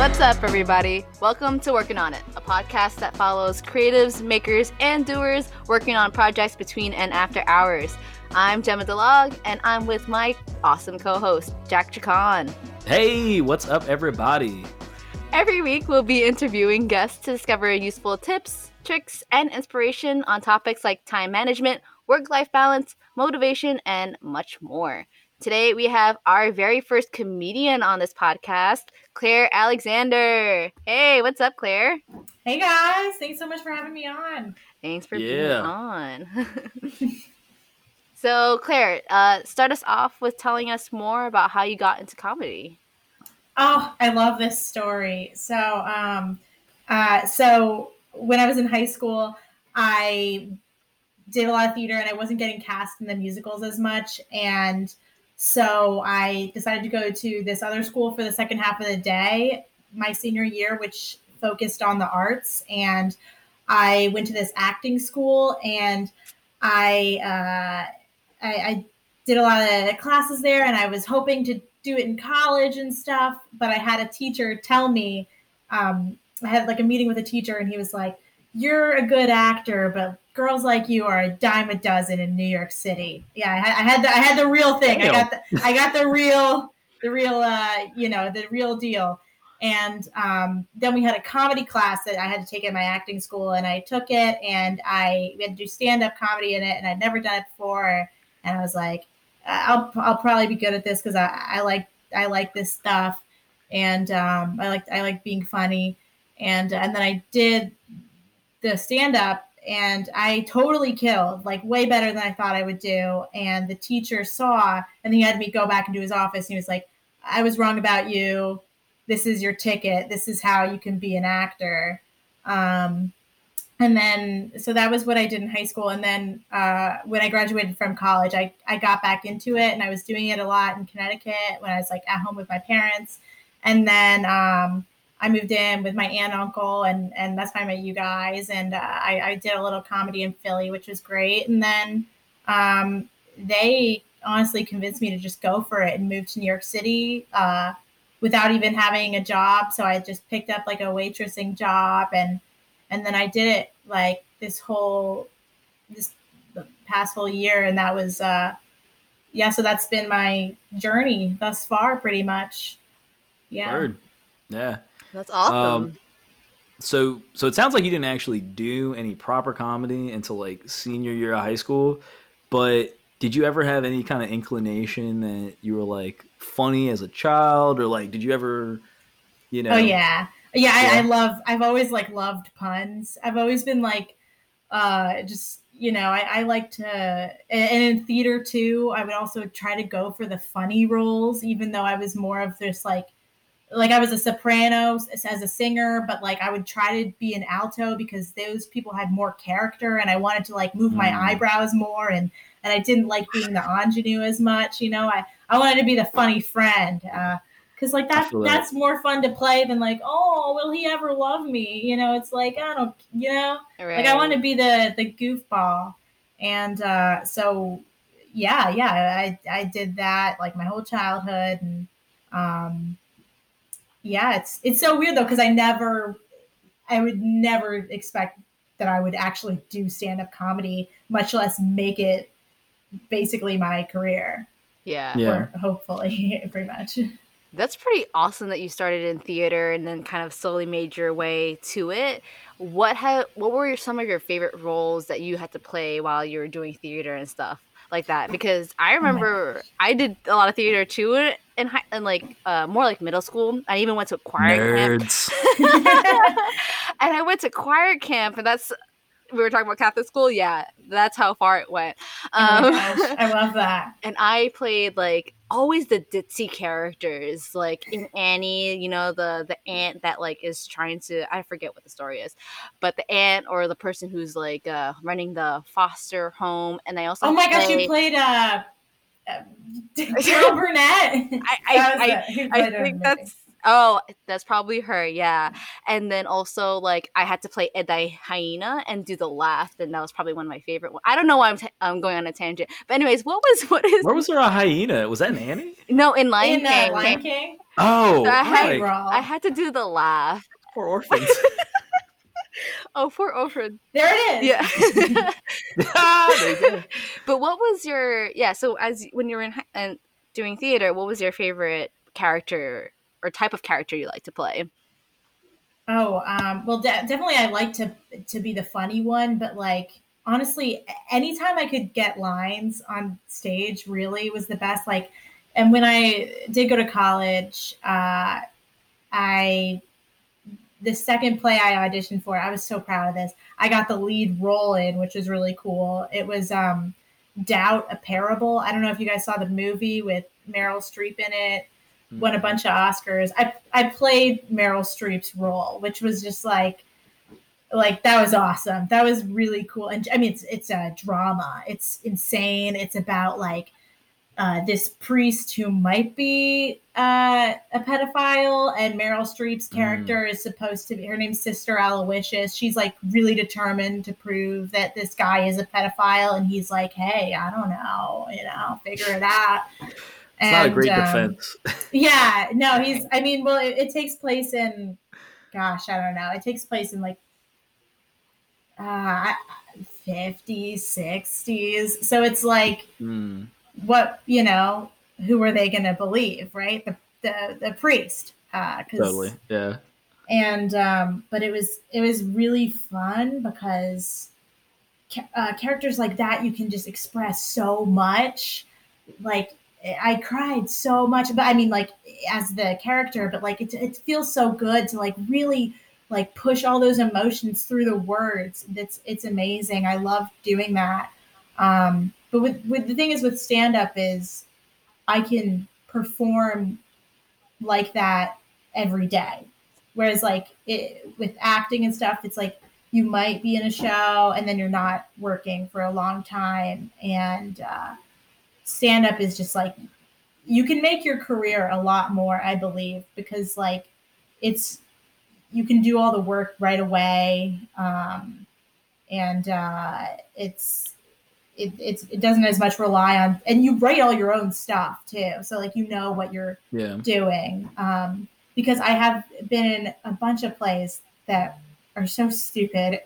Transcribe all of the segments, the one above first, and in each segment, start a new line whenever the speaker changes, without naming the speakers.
What's up, everybody? Welcome to Working On It, a podcast that follows creatives, makers, and doers working on projects between and after hours. I'm Gemma DeLog, and I'm with my awesome co host, Jack Chacon.
Hey, what's up, everybody?
Every week, we'll be interviewing guests to discover useful tips, tricks, and inspiration on topics like time management, work life balance, motivation, and much more. Today, we have our very first comedian on this podcast, Claire Alexander. Hey, what's up, Claire?
Hey, guys. Thanks so much for having me on.
Thanks for
Yeah.
being on. so, Claire, uh, start us off with telling us more about how you got into comedy.
Oh, I love this story. So, um, uh, so when I was in high school, I did a lot of theater and I wasn't getting cast in the musicals as much. And so I decided to go to this other school for the second half of the day, my senior year, which focused on the arts. And I went to this acting school and I, uh, I, I did a lot of classes there and I was hoping to do it in college and stuff. But I had a teacher tell me, um, I had like a meeting with a teacher and he was like, You're a good actor, but girls like you are a dime a dozen in New York City. Yeah, I had, I had the, I had the real thing. I got the, I got the real, the real, uh, you know, the real deal. And um, then we had a comedy class that I had to take at my acting school, and I took it, and I we had to do stand up comedy in it, and I'd never done it before, and I was like, I'll I'll probably be good at this because I, I like I like this stuff, and um, I like I like being funny, and and then I did the stand up and I totally killed, like way better than I thought I would do. And the teacher saw, and he had me go back into his office. And he was like, "I was wrong about you. This is your ticket. This is how you can be an actor." Um, and then, so that was what I did in high school. And then uh, when I graduated from college, I I got back into it, and I was doing it a lot in Connecticut when I was like at home with my parents. And then um, I moved in with my aunt and uncle, and and that's how I met you guys. And uh, I, I did a little comedy in Philly, which was great. And then um, they honestly convinced me to just go for it and move to New York City uh, without even having a job. So I just picked up like a waitressing job, and and then I did it like this whole this past whole year, and that was uh, yeah. So that's been my journey thus far, pretty much. Yeah.
Word. Yeah.
That's awesome.
Um, So, so it sounds like you didn't actually do any proper comedy until like senior year of high school. But did you ever have any kind of inclination that you were like funny as a child, or like did you ever, you know?
Oh yeah, yeah. I, I love. I've always like loved puns. I've always been like, uh, just you know, I, I like to, and in theater too. I would also try to go for the funny roles, even though I was more of this like, like I was a soprano as, as a singer, but like I would try to be an alto because those people had more character, and I wanted to like move my
Mm.
eyebrows more, and and I didn't like being the ingenue as much. You know, I I wanted to be the funny friend. Uh, because like that
feel that.
that's more fun to play than like oh will he ever love me you know it's like i don't you know like i want to be the the goofball and uh so yeah yeah i i did that like my whole childhood and um yeah it's it's so weird though because i never i would never expect that i would actually do stand-up comedy much less make it basically my career
yeah.
Yeah.
or hopefully pretty much
That's pretty awesome that you started in theater and then kind of slowly made your way to it. What have what were your, some of your favorite roles that you had to play while you were doing theater and stuff like that? Because I oh remember I did a lot of theater too in high, in like uh, more like middle school. I even went to choir camp. And I went to choir camp, and that's we were talking about Catholic school. Yeah, that's how far it went.
Oh my
Um,
gosh, I love that.
and I played like always the ditzy characters, like in Annie, you know, the the aunt that like is trying to I forget what the story is, but the aunt or the person who's like uh, running the foster home, and I also
Oh my gosh, you played uh Carol Burnett.
I I, I, I
played her in
think that's Oh, that's probably her, yeah. And then also like I had to play Eday Hyena and do the laugh, and that was probably one of my favorite ones. I don't know why I'm, t- I'm going on a tangent, but anyways, what was what is?
Where was there a hyena? Was that Nanny?
No, in Lion
In uh,
King.
Lion King,
Oh,
So I had-
right.
I had to do the laugh.
poor orphans.
Oh, poor Orphan.
there it is.
Yeah.
there
but what was your yeah? So as when you were in hi- and doing theater, what was your favorite character or type of character you like to play?
Oh, um, well, de- definitely I like to to be the funny one, but like honestly, anytime I could get lines on stage really was the best. Like, and when I did go to college, uh, I the second play I auditioned for, I was so proud of this. I got the lead role in, which was really cool. It was um, Doubt, a Parable. I don't know if you guys saw the movie with Meryl Streep in it won a bunch of Oscars. I I played Meryl Streep's role, which was just like like that was awesome. That was really cool. And I mean it's it's a drama. It's insane. It's about like uh, this priest who might be uh, a pedophile, and Meryl Streep's character is supposed to be her name's Sister Aloysius. She's like really determined to prove that this guy is a pedophile, and he's like, "Hey, I don't know, you know, figure it out."
It's not a great
um,
defense.
yeah, no, he's. I mean, well, it, it takes place in, gosh, I don't know. It takes place in like, uh, fifties, sixties. So it's like,
Hmm.
What you know, who are they going to believe, right? The the the priest, uh,
Totally. Yeah.
and um, but it was it was really fun because ca- uh, characters like that you can just express so much like i cried so much but i mean like as the character but like it, it feels so good to like really like push all those emotions through the words it's it's amazing i love doing that um but with, with the thing is with stand up is i can perform like that every day. Whereas like it, with acting and stuff it's like you might be in a show and then you're not working for a long time. And uh, stand up is just like you can make your career a lot more i believe because like it's you can do all the work right away. Um, and uh, it's it, it's it doesn't as much rely on and you write all your own stuff too so like you know what you're
Yeah.
doing um, because I have been in a bunch of plays that are so stupid.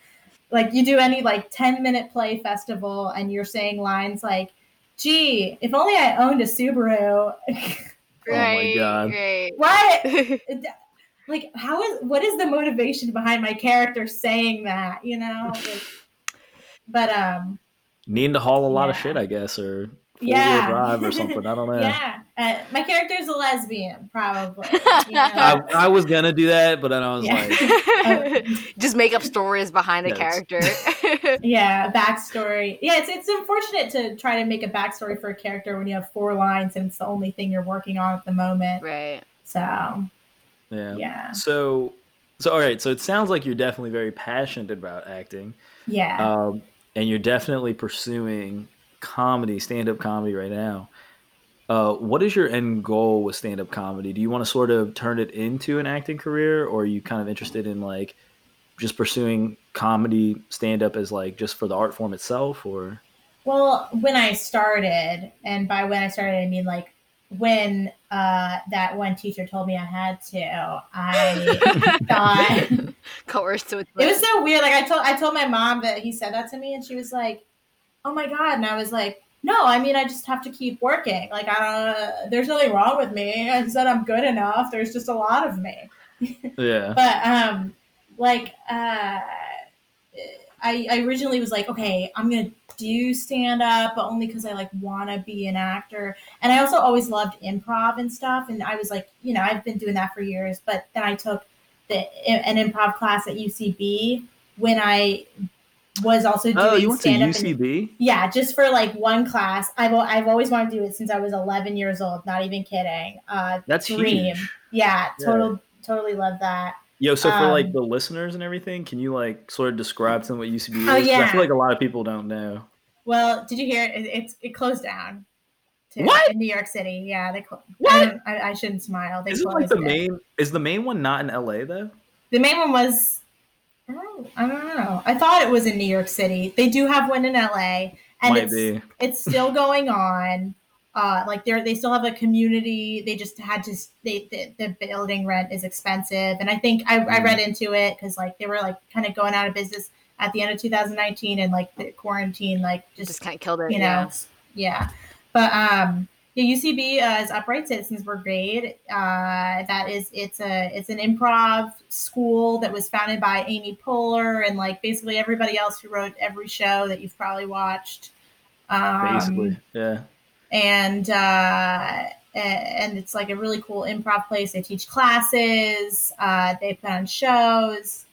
like you do any like 10 minute play festival and you're saying lines like, gee, if only I owned a Subaru.
Oh my God.
Right.
what? Like, how is what is the motivation behind my character saying that? You know? Like, but um
Needing to haul a lot of shit, I guess, or four-wheel
Yeah.
drive or something. I don't know.
yeah. Uh, my character's a lesbian, probably. you know?
I, I was gonna do that, but then I was
Yeah.
like,
Just make up stories behind a character.
yeah a backstory yeah it's, it's unfortunate to try to make a backstory for a character when you have four lines and it's the only thing you're working on at the moment
right.
so
yeah.
yeah
So, so all right. So it sounds like you're definitely very passionate about acting,
yeah
um, and you're definitely pursuing comedy, stand-up comedy right now. Uh, what is your end goal with stand-up comedy? Do you want to sort of turn it into an acting career, or are you kind of interested in like just pursuing comedy stand-up as like just for the art form itself, or
well when i started and by when i started i mean like when uh, that one teacher told me i had to i thought
Coerced to
it was so weird. Like I told I told my mom that he said that to me, and she was like, "Oh my god!" And I was like, "No, I mean I just have to keep working. Like I don't. There's nothing wrong with me. I said I'm good enough. There's just a lot of me."
yeah,
But um, like uh, I I originally was like, okay, I'm gonna do stand up, but only because I like want to be an actor. And I also always loved improv and stuff. And I was like, you know, I've been doing that for years. But then I took the an improv class at UCB when I was also doing
oh, you went to
stand up.
UCB?
Yeah, just for like one class. I've I've always wanted to do it since I was 11 years old. Not even kidding. Uh,
That's
Dream.
huge.
yeah,
Yeah.
total totally love that.
Yo, so for like
Um,
the listeners and everything, can you like sort of describe to them what UCB is?
Oh,
'Cause I
yeah.
feel like a lot of people don't know.
Well, did you hear it? It, it's it closed down. too,
What?
in New York City. Yeah, they clo-
What?
I, I, I shouldn't smile. They
Is
closed
like the
it.
main? Is the main one not in LA though?
The main one was. Oh, I don't know. I thought it was in New York City. They do have one in LA, and
Might
it's
be.
it's still going on. Uh, like they're they still have a community. They just had to. They the, the building rent is expensive, and I think I, I read into it because like they were like kind of going out of business at the end of 2019, and like the quarantine like
Just,
just
kind of killed it.
you know
yeah.
yeah but um yeah ucb uh, is upright citizens brigade uh that is it's a it's an improv school that was founded by amy poehler and like basically everybody else who wrote every show that you've probably watched um
Basically, yeah.
And uh and it's like a really cool improv place they teach classes uh they put on shows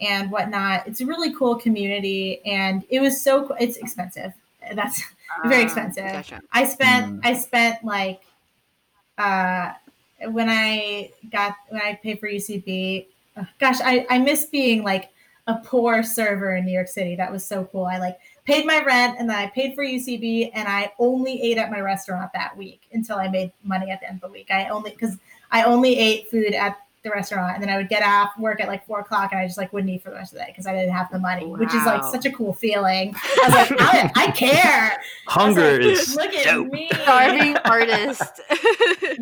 and whatnot it's a really cool community and it was so it's expensive that's very
Ah,
expensive.
Gotcha.
I spent
Mm.
I spent like uh when I got when I paid for UCB. uh, gosh, I I miss being like a poor server in New York City. That was so cool. I like paid my rent and then I paid for UCB and I only ate at my restaurant that week until I made money at the end of the week. I only because I only ate food at the restaurant and then I would get off work at like four o'clock and I just like wouldn't eat for the rest of the day because I didn't have the money, which is like such a cool feeling. I was like, I, I care.
Hunger
like,
is
Look at
dope.
me.
Starving artist.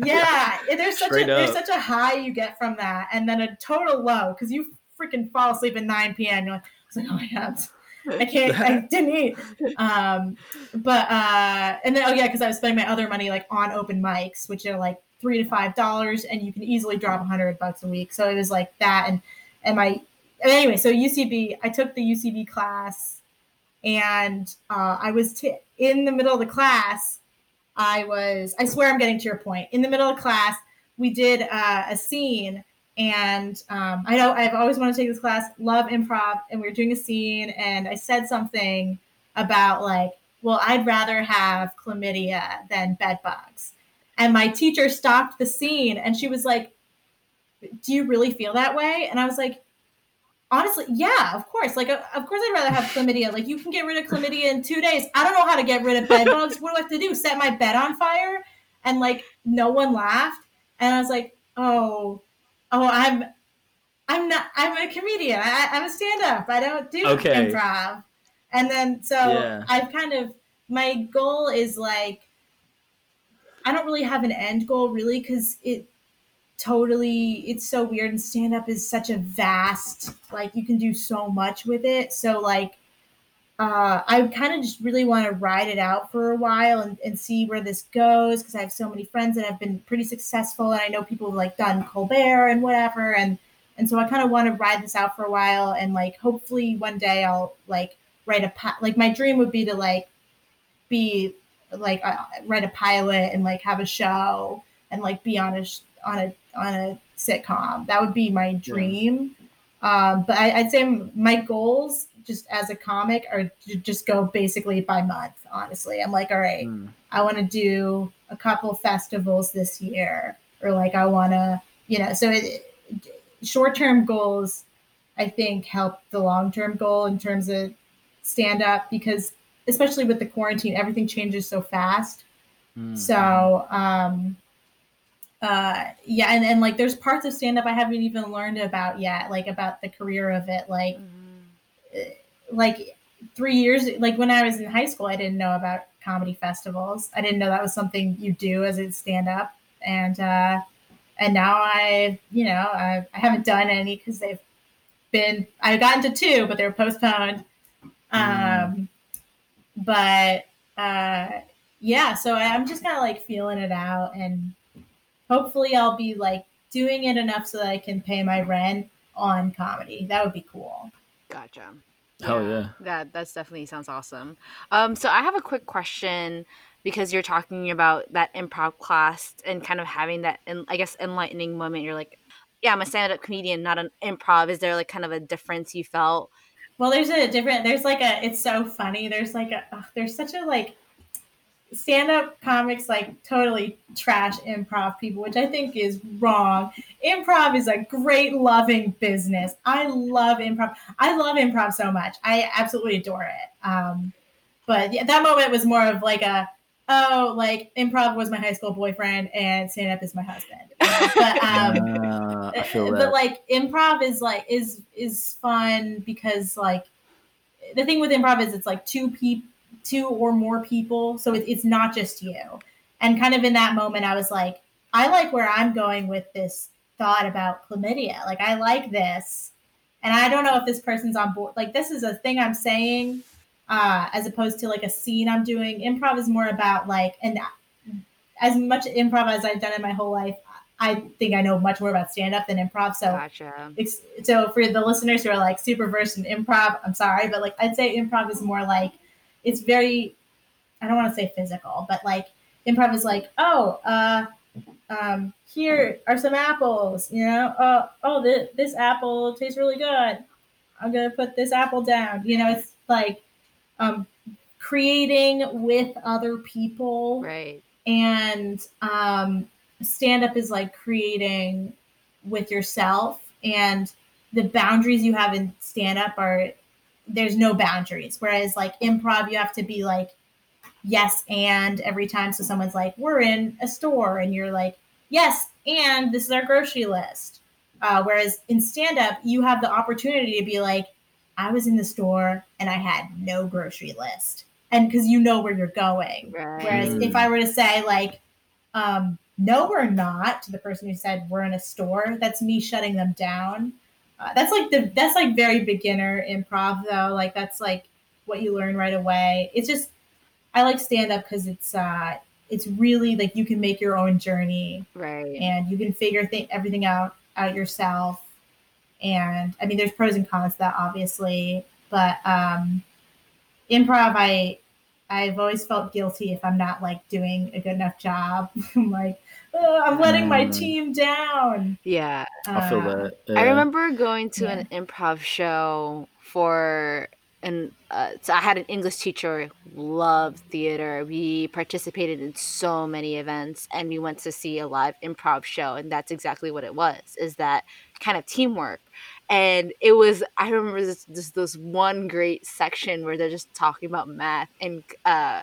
Yeah, there's such a
Straight
there's such a high you get from that, and then a total low because you freaking fall asleep at 9 p.m. You're like, I was like, oh my god, I can't, I didn't eat. Um, but uh, and then oh yeah, because I was spending my other money like on open mics, which are like three to five dollars, and you can easily drop a hundred bucks a week. So it was like that, and and my anyway, so UCB, I took the UCB class, and uh, I was t- in the middle of the class. I was, I swear I'm getting to your point. In the middle of class, we did uh, a scene, and um, I know I've always wanted to take this class, love improv, and we were doing a scene, and I said something about like, well, I'd rather have chlamydia than bed bugs. And my teacher stopped the scene and she was like, Do you really feel that way? And I was like, honestly, yeah, of course. Like, uh, of course, I'd rather have chlamydia. Like, you can get rid of chlamydia in two days. I don't know how to get rid of bed bugs. What do I have to do? Set my bed on fire? And like, no one laughed. And I was like, oh, oh, I'm, I'm not. I'm a comedian. I, I'm a stand-up. I don't do
Okay.
improv. And then so
Yeah.
I've kind of my goal is like, I don't really have an end goal really because it totally it's so weird and stand up is such a vast like you can do so much with it so like uh, I kind of just really want to ride it out for a while and, and see where this goes because I have so many friends that have been pretty successful and I know people have like done Colbert and whatever and and so I kind of want to ride this out for a while and like hopefully one day I'll like write a pi- like my dream would be to like be like uh, write a pilot and like have a show and like be on a sh- on a on a sitcom. That would be my dream. Um, but I, I'd say my goals just as a comic are to just go basically by month. Honestly, I'm like, all right,
Mm.
I want to do a couple festivals this year, or like I want to, you know. So it, short term goals, I think, help the long term goal in terms of stand up because especially with the quarantine, everything changes so fast.
Mm.
So, um, uh, yeah, and, and like there's parts of stand up I haven't even learned about yet, like about the career of it. Like,
Mhm.
like three years, like when I was in high school, I didn't know about comedy festivals. I didn't know that was something you do as a stand up. And, uh, and now I, you know, I, I haven't done any because they've been, I got into two, but they were postponed. Um, but, uh, yeah, so I- I'm just kind of like feeling it out and hopefully I'll be like doing it enough so that I can pay my rent on comedy. That would be cool.
Gotcha.
Hell yeah.
That that's definitely sounds awesome. Um, so I have a quick question because you're talking about that improv class and kind of having that, en- I guess, enlightening moment. You're like, yeah, I'm a stand-up comedian, not an improv. Is there like kind of a difference you felt?
Well, there's a different. There's like a. It's so funny. There's like a. ugh, there's such a like. Stand-up comics like totally trash improv people, which I think is wrong. Improv is a great loving business. I love improv. I love improv so much. I absolutely adore it. Um, but yeah, that moment was more of like a, oh, like improv was my high school boyfriend and stand up is my husband. but um,
Uh, I feel
but like improv is like is is fun because like the thing with improv is it's like two people two or more people. So it, it's not just you. And kind of in that moment i was like i like where i'm going with this thought about chlamydia. Like i like this. And i don't know if this person's on board. Like this is a thing i'm saying uh as opposed to like a scene i'm doing. Improv is more about like and as much improv as i've done in my whole life i think i know much more about stand up than improv. So
Gotcha.
so for the listeners who are like super versed in improv, I'm sorry, but like I'd say improv is more like it's very I don't want to say physical, but like improv is like, oh, uh um here are some apples, you know, uh, oh this, this apple tastes really good. I'm gonna put this apple down. You know, it's like um creating with other people
Right.
and um, stand up is like creating with yourself and the boundaries you have in stand up are there's no boundaries whereas like improv you have to be like yes and every time so someone's like we're in a store and you're like yes and this is our grocery list uh, whereas in stand up you have the opportunity to be like i was in the store and i had no grocery list and because you know where you're going
Right.
Whereas if I were to say like, um, no, we're not to the person who said we're in a store, that's me shutting them down. Uh, that's like the that's like very beginner improv though. Like that's like what you learn right away. It's just I like stand up because it's uh it's really like you can make your own journey
Right.
and you can figure th- everything out out yourself. And I mean, there's pros and cons to that obviously, but um, improv, I I've always felt guilty if I'm not like doing a good enough job. I'm like, oh, I'm letting my
Mm.
team down.
Yeah.
I feel
Uh,
that.
I remember going to an improv show for and uh, so I had an English teacher who loved theater. We participated in so many events, and we went to see a live improv show, and that's exactly what it was. Is that kind of teamwork? And it was. I remember this this, this one great section where they're just talking about math and uh,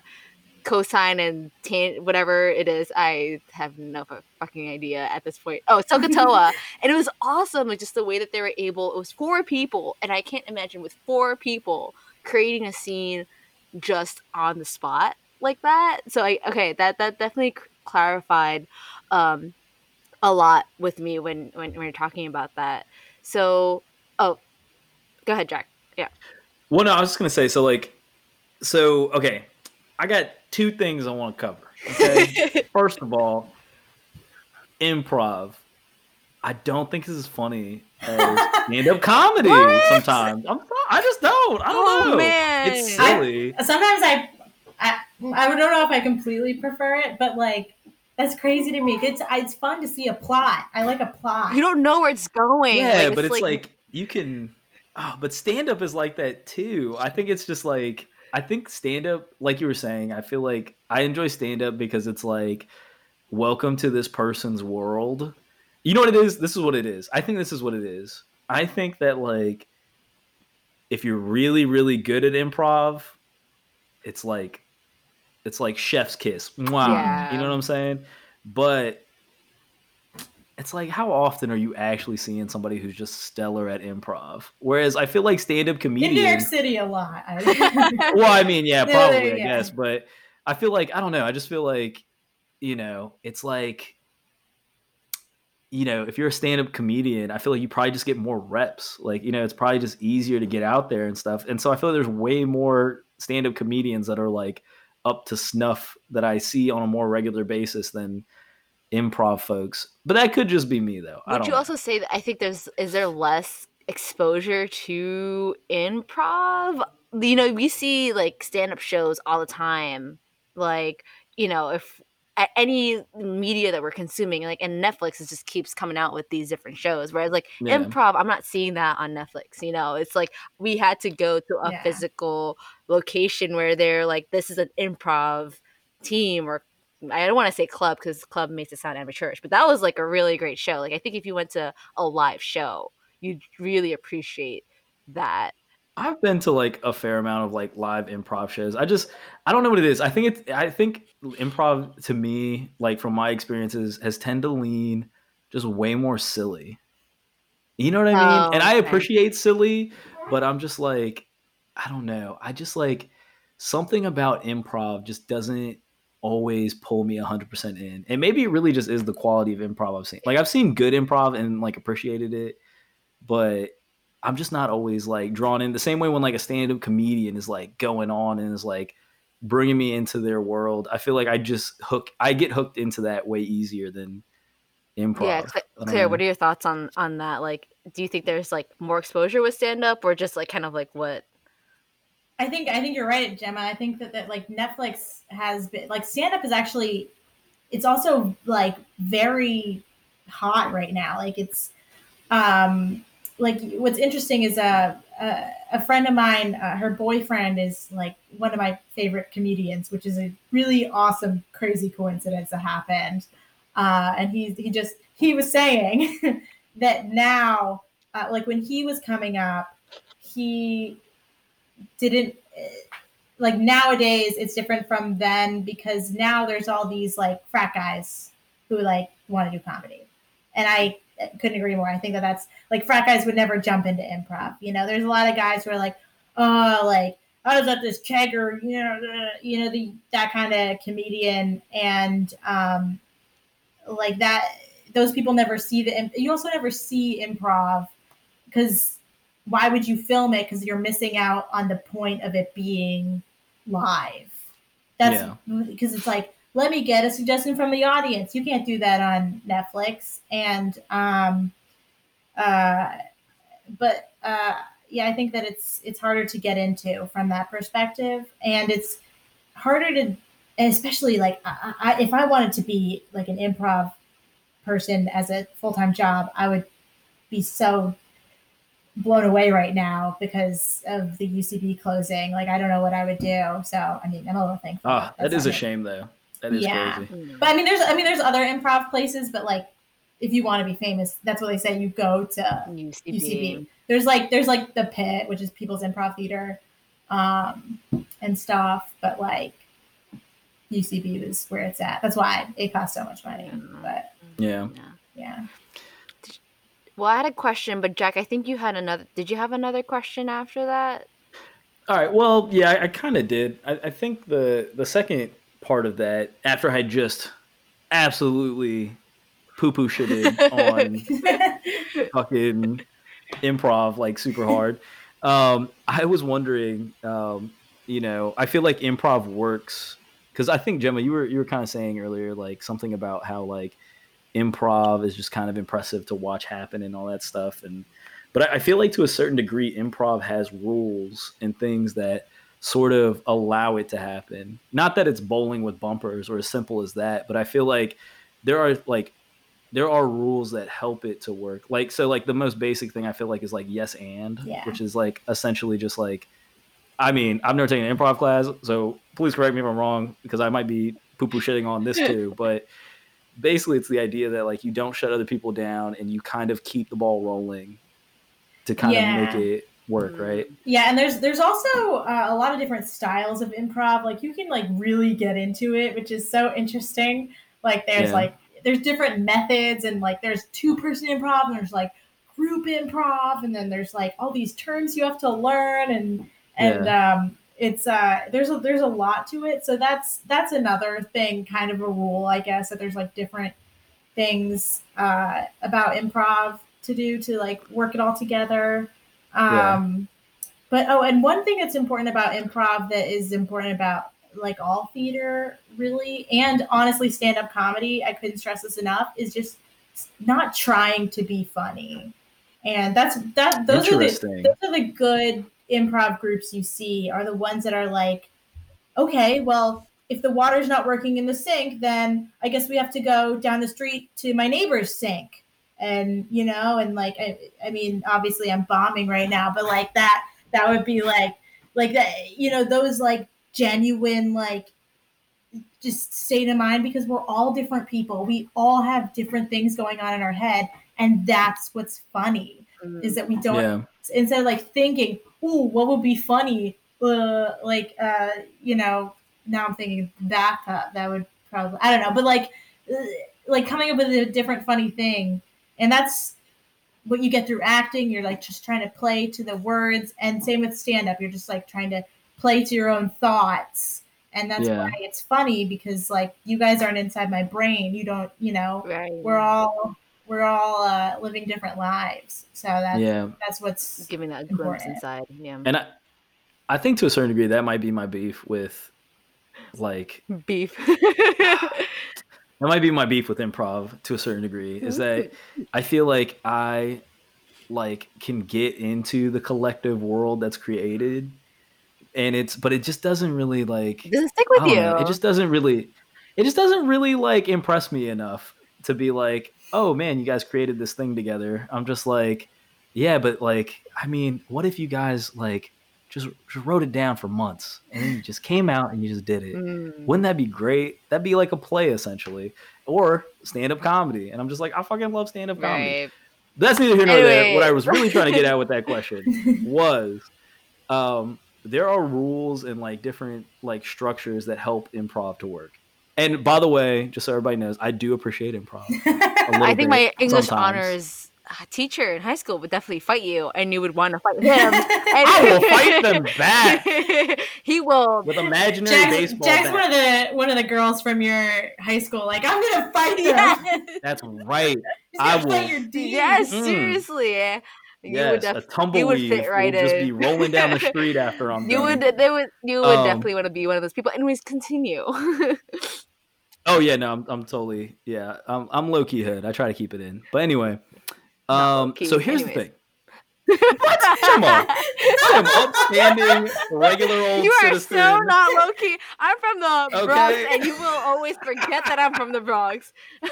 cosine and tan whatever it is. I have no fucking idea at this point. Oh, SOHCAHTOA and it was awesome like just the way that they were able it was four people and i can't imagine with four people creating a scene just on the spot like that so i okay that that definitely clarified um a lot with me when when, when you're talking about that so oh go ahead jack Yeah.
Well, no, I was just gonna say. So, like, so okay, I got two things I want to cover. Okay, first of all, improv. I don't think this is funny as stand-up comedy.
What?
Sometimes I'm, I just don't. I don't
Oh,
know.
man.
It's silly.
Sometimes I, I I don't know if I completely prefer it, but like that's crazy to me. It's it's fun to see a plot. I like a plot.
you don't know where it's going
yeah,
like,
but it's like, you can. Oh, but stand-up is like that too. I think it's just like I think stand-up, like you were saying. I feel like I enjoy stand-up because it's like welcome to this person's world. You know what it is? This is what it is. I think this is what it is. I think that like if you're really really good at improv, it's like it's like chef's kiss. Wow.
Yeah.
You know what I'm saying? But it's like how often are you actually seeing somebody who's just stellar at improv? Whereas I feel like stand-up comedians
in New York City a lot.
well, I mean, yeah, probably, I guess, but I feel like I don't know. I just feel like you know, it's like you know, if you're a stand-up comedian, I feel like you probably just get more reps. Like, you know, it's probably just easier to get out there and stuff. And so I feel like there's way more stand-up comedians that are like up to snuff that I see on a more regular basis than improv folks. But that could just be me though. I
Would
don't
you
know.
also say that I think there's is there less exposure to improv? You know, we see like stand up shows all the time. Like, you know, if a- any media that we're consuming, like and Netflix is just keeps coming out with these different shows. Whereas like
Yeah.
improv, I'm not seeing that on Netflix. You know, it's like we had to go to a
Yeah.
physical location where they're like, this is an improv team or I don't want to say club because club makes it sound amateurish, but that was like a really great show. Like I think if you went to a live show, you'd really appreciate that.
I've been to like a fair amount of like live improv shows. I just I don't know what it is. I think it's I think improv to me, like from my experiences, has tend to lean just way more silly. You know what I mean?
Oh,
and I
okay.
appreciate silly, but I'm just like, I don't know. I just like something about improv just doesn't always pull me 100% in. And maybe it really just is the quality of improv I've seen. Like I've seen good improv and like appreciated it, but I'm just not always like drawn in the same way when like a stand-up comedian is like going on and is like bringing me into their world. I feel like I just hook I get hooked into that way easier than improv.
Yeah, Claire, what are your thoughts on on that? Like, do you think there's like more exposure with stand up, or just like kind of like what?
I think I think you're right, Gemma. I think that, that like Netflix has been like stand up is actually it's also like very hot right now. Like it's um like what's interesting is a a, a friend of mine, uh, her boyfriend is like one of my favorite comedians, which is a really awesome, crazy coincidence that happened. Uh, and he he just he was saying that now, uh, like when he was coming up, he didn't like nowadays it's different from then because now there's all these like frat guys who like want to do comedy. And i couldn't agree more. I think that that's like frat guys would never jump into improv you know? There's a lot of guys who are like oh like i was at this kegger you know you know the that kind of comedian. And um like that those people never see the you also never see improv because why would you film it? Because you're missing out on the point of it being live. That's because it's like let me get a suggestion from the audience. You can't do that on netflix. And um uh but uh yeah i think that it's it's harder to get into from that perspective. And it's harder to especially like I, I, if i wanted to be like an improv person as a full-time job i would be so blown away right now because of the UCB closing. Like I don't know what I would do. So I mean, I'm a little thankful.
Ah,
that's
a
not it.
shame though. That is
Yeah.
crazy.
But I mean, there's I mean, there's other improv places, but like if you want to be famous, that's what they say. You go to
UCB.
UCB. There's like there's like the Pit, which is People's Improv Theater, um, and stuff. But like UCB is where it's at. That's why it costs so much money. But
Yeah.
Yeah.
yeah.
Well, I had a question, but Jack, I think you had another. Did you have another question after that?
All right. Well, yeah, I, I kind of did. I, I think the the second part of that, after I just absolutely poo poo shitted on fucking improv like super hard, um, I was wondering, um, you know, I feel like improv works because I think Gemma, you were you were kind of saying earlier like something about how like improv is just kind of impressive to watch happen and all that stuff. And but I, I feel like to a certain degree improv has rules and things that sort of allow it to happen. Not that it's bowling with bumpers or as simple as that but i feel like there are like there are rules that help it to work. Like so like the most basic thing i feel like is like yes and
Yeah.
which is like essentially just like i mean i've never taken an improv class so please correct me if i'm wrong because i might be poo-poo shitting on this too but basically it's the idea that like you don't shut other people down and you kind of keep the ball rolling to kind
Yeah.
of make it work
Mm.
right
Yeah, and there's there's also uh, a lot of different styles of improv. Like you can like really get into it, which is so interesting. Like there's
Yeah.
like there's different methods, and like there's two person improv, and there's like group improv, and then there's like all these terms you have to learn, and and um, it's uh there's a there's a lot to it. So that's that's another thing, kind of a rule, I guess, that there's like different things uh, about improv to do to like work it all together.
Yeah.
Um, But oh, and one thing that's important about improv that is important about like all theater, really, and honestly, stand up comedy, I couldn't stress this enough, is just not trying to be funny. And that's that. Those are the those are the good improv groups you see are the ones that are like, okay, well, if the water's not working in the sink, then I guess we have to go down the street to my neighbor's sink. And you know, and like I, I mean, obviously I'm bombing right now, but like that that would be like like that, you know, those like genuine like just state of mind because we're all different people. We all have different things going on in our head, and that's what's funny is mm. that we don't
yeah
instead of like thinking, ooh, what would be funny? Uh, like, uh, you know, now I'm thinking that uh, that would probably I don't know, but like, uh, like coming up with a different funny thing, and that's what you get through acting. You're like just trying to play to the words, and same with stand up. You're just like trying to play to your own thoughts, and that's
Yeah.
why it's funny because like you guys aren't inside my brain. You don't, you know,
Right.
we're all we're all uh, living different lives. So that's
Yeah,
that's what's
giving that glimpse inside. Yeah.
and I, I think to a certain degree that might be my beef with, like,
Beef.
that might be my beef with improv to a certain degree. Is that I feel like I, like, can get into the collective world that's created, and it's but it just doesn't really like
Does it stick with you?
know, It just doesn't really, it just doesn't really like impress me enough to be like, oh man, you guys created this thing together. I'm just like, yeah, but like, I mean, what if you guys like just, just wrote it down for months and then you just came out and you just did it?
Mm.
Wouldn't that be great? That'd be like a play essentially, or stand up comedy. And I'm just like, I fucking love stand up comedy.
Right.
That's neither here nor there. What I was really trying to get at with that question was um, there are rules and like different like structures that help improv to work. And by the way, just so everybody knows, I do appreciate improv. a
I think my English
sometimes.
honors uh, teacher in high school would definitely fight you, and you would want to fight him.
I will fight them back
he will.
with imaginary
Jack's,
baseball
Jack's one of the one of the girls from your high school. Like I'm gonna fight them.
Yes,
That's right. I
gonna fight
will-
your
yes
Mm.
seriously. You
yes,
would
a
def-
tumbleweed
fit right
will just
in.
be rolling down the street after I'm
you
done.
would. They would. You would
Um,
definitely want to be one of those people. Anyways, continue.
Oh yeah, no, I'm, I'm totally yeah. I'm I'm low key hood. I try to keep it in. But anyway, um, so here's
anyways.
the thing. Come on. I am upstanding, regular old
You are
citizen.
so not low key. I'm from the Bronx, and you will always forget that I'm from the Bronx.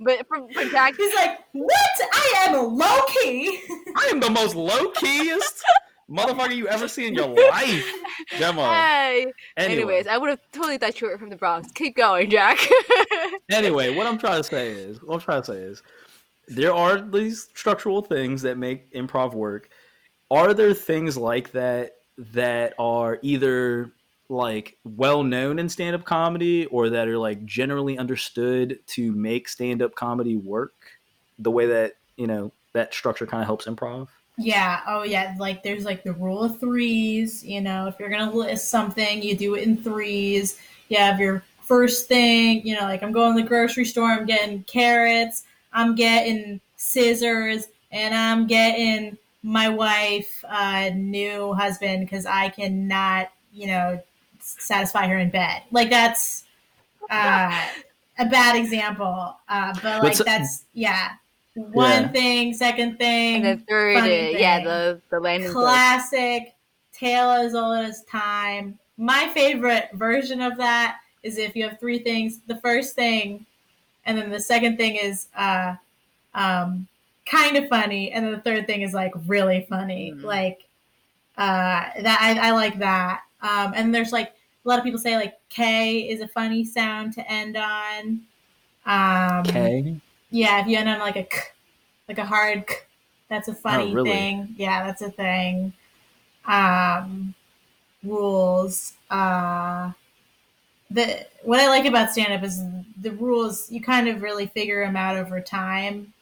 but from, from Jack,
He's like, what? I am low key.
I am the most low keyest motherfucker you ever see in your life, Demo.
hey.
Anyway,
Anyways, I would have totally thought you were from the Bronx. Keep going, Jack.
anyway, what I'm trying to say is, what I'm trying to say is, there are these structural things that make improv work. Are there things like that that are either like well known in stand up comedy or that are like generally understood to make stand up comedy work the way that, you know, that structure kind of helps improv?
Yeah. Oh, yeah. Like, there's like the rule of threes. You know, if you're gonna list something, you do it in threes. You have your first thing. You know, like I'm going to the grocery store. I'm getting carrots. I'm getting scissors, and I'm getting my wife uh, new husband because I cannot, you know, satisfy her in bed. Like that's uh, a bad example. Uh, but like
so-
that's yeah. One
Yeah.
thing, second thing,
and the third,
funny
uh, yeah, the the landing. zone.
classic tale as old as time my favorite version of that is if you have three things the first thing and then the second thing is uh um kind of funny and then the third thing is like really funny
Mhm.
like uh that I, I like that um and there's like a lot of people say like k is a funny sound to end on um
Okay.
Yeah, if you end on like a k, like a hard k, that's a funny
Oh, really?
thing. Yeah, that's a thing. Um, rules. Uh, the what I like about stand up is the rules. You kind of really figure them out over time,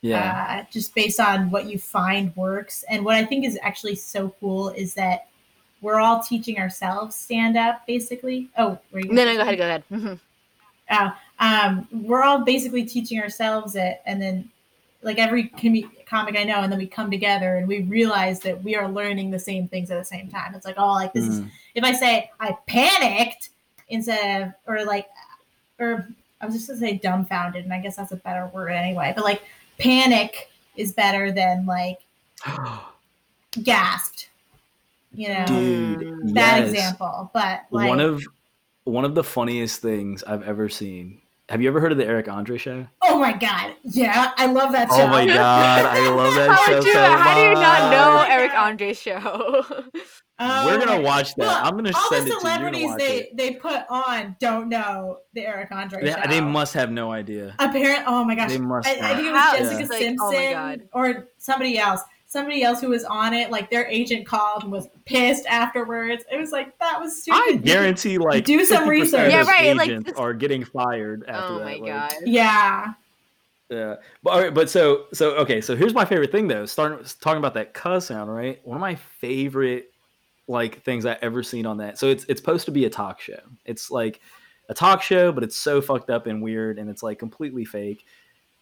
Yeah.
uh, just based on what you find works. And what I think is actually so cool is that we're all teaching ourselves stand up, basically. Oh, were you
No, no, go ahead, go ahead. Mhm.
Oh, um, we're all basically teaching ourselves it, and then like every com- comic I know, and then we come together and we realize that we are learning the same things at the same time. It's like, oh, like this is
Mm.
if I say I panicked instead of or like or I was just gonna say dumbfounded, and I guess that's a better word anyway. But like panic is better than like gasped. You know,
Dude,
bad
yes.
example, but like
one of one of the funniest things I've ever seen. Have you ever heard of the Eric Andre show?
oh my god, yeah, I love that oh show.
Oh my god, I love that
How,
show
would you,
so
how do you not know oh
much.
Eric Andre show?
Oh
We're gonna watch that.
Look,
I'm gonna
all
send
the
it to you. You're gonna
celebrities they
it.
they put on don't know the Eric Andre
They,
show.
they must have no idea.
apparent. Oh my gosh,
They must
I, I think it was
How-
Jessica
it's like,
Simpson
oh my God.
or somebody else somebody else who was on it, like their agent called and was pissed afterwards. It was like that was stupid.
I guarantee, like,
Do some research.
Yeah,
those
right, like, this-
are getting fired after
oh
that.
my
like-
god.
Yeah.
Yeah, but all right, but so so okay, so here's my favorite thing though. Starting talking about that cuss sound, right? One of my favorite like things I ever seen on that. So it's it's supposed to be a talk show. It's like a talk show, but it's so fucked up and weird, and it's like completely fake.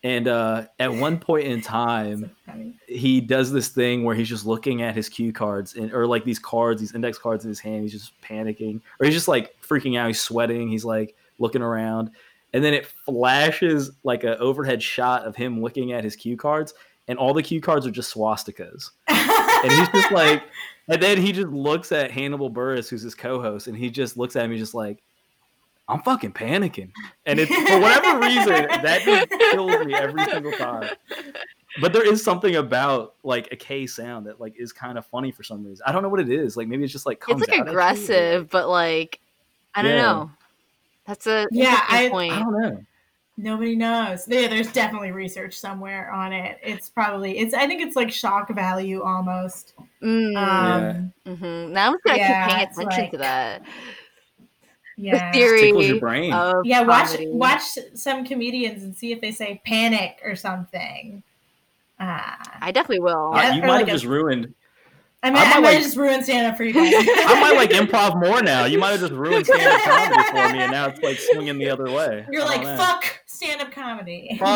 And uh, at one point in time,
So
he does this thing where he's just looking at his cue cards and or like these cards, these index cards in his hand. He's just panicking, or he's just like freaking out. He's sweating. He's like looking around, and then it flashes like an overhead shot of him looking at his cue cards, and all the cue cards are just swastikas. And he's just like, and then he just looks at Hannibal Buress, who's his co-host, and he just looks at me just like. I'm fucking panicking, and it's for whatever reason that just kills me every single time but there is something about like a K sound that like is kind of funny for some reason. I don't know what it is. Like maybe it's just like comes
It's like
out at you, or-
aggressive, but like I don't
Yeah.
know. That's a
Yeah,
interesting
I-
point.
I don't know.
Nobody knows. Yeah, there's definitely research somewhere on it. It's probably it's I think it's like shock value almost.
Mm,
Um
mhm. Now I'm just gonna
yeah,
keep paying attention
like-
to that.
Yeah.
The theory
Tickles your brain.
of
Yeah, watch
comedy.
watch some comedians and see if they say panic or something. Uh,
I definitely will.
Uh, you
or
might
like
have
a-
just ruined.
I might,
I
I
might
might
like-
just ruin stand up for you guys.
I might like improv more now. You might have just ruined stand-up comedy for me, and now it's like swinging the other way.
You're like,
know.
fuck stand up comedy.
Fuck.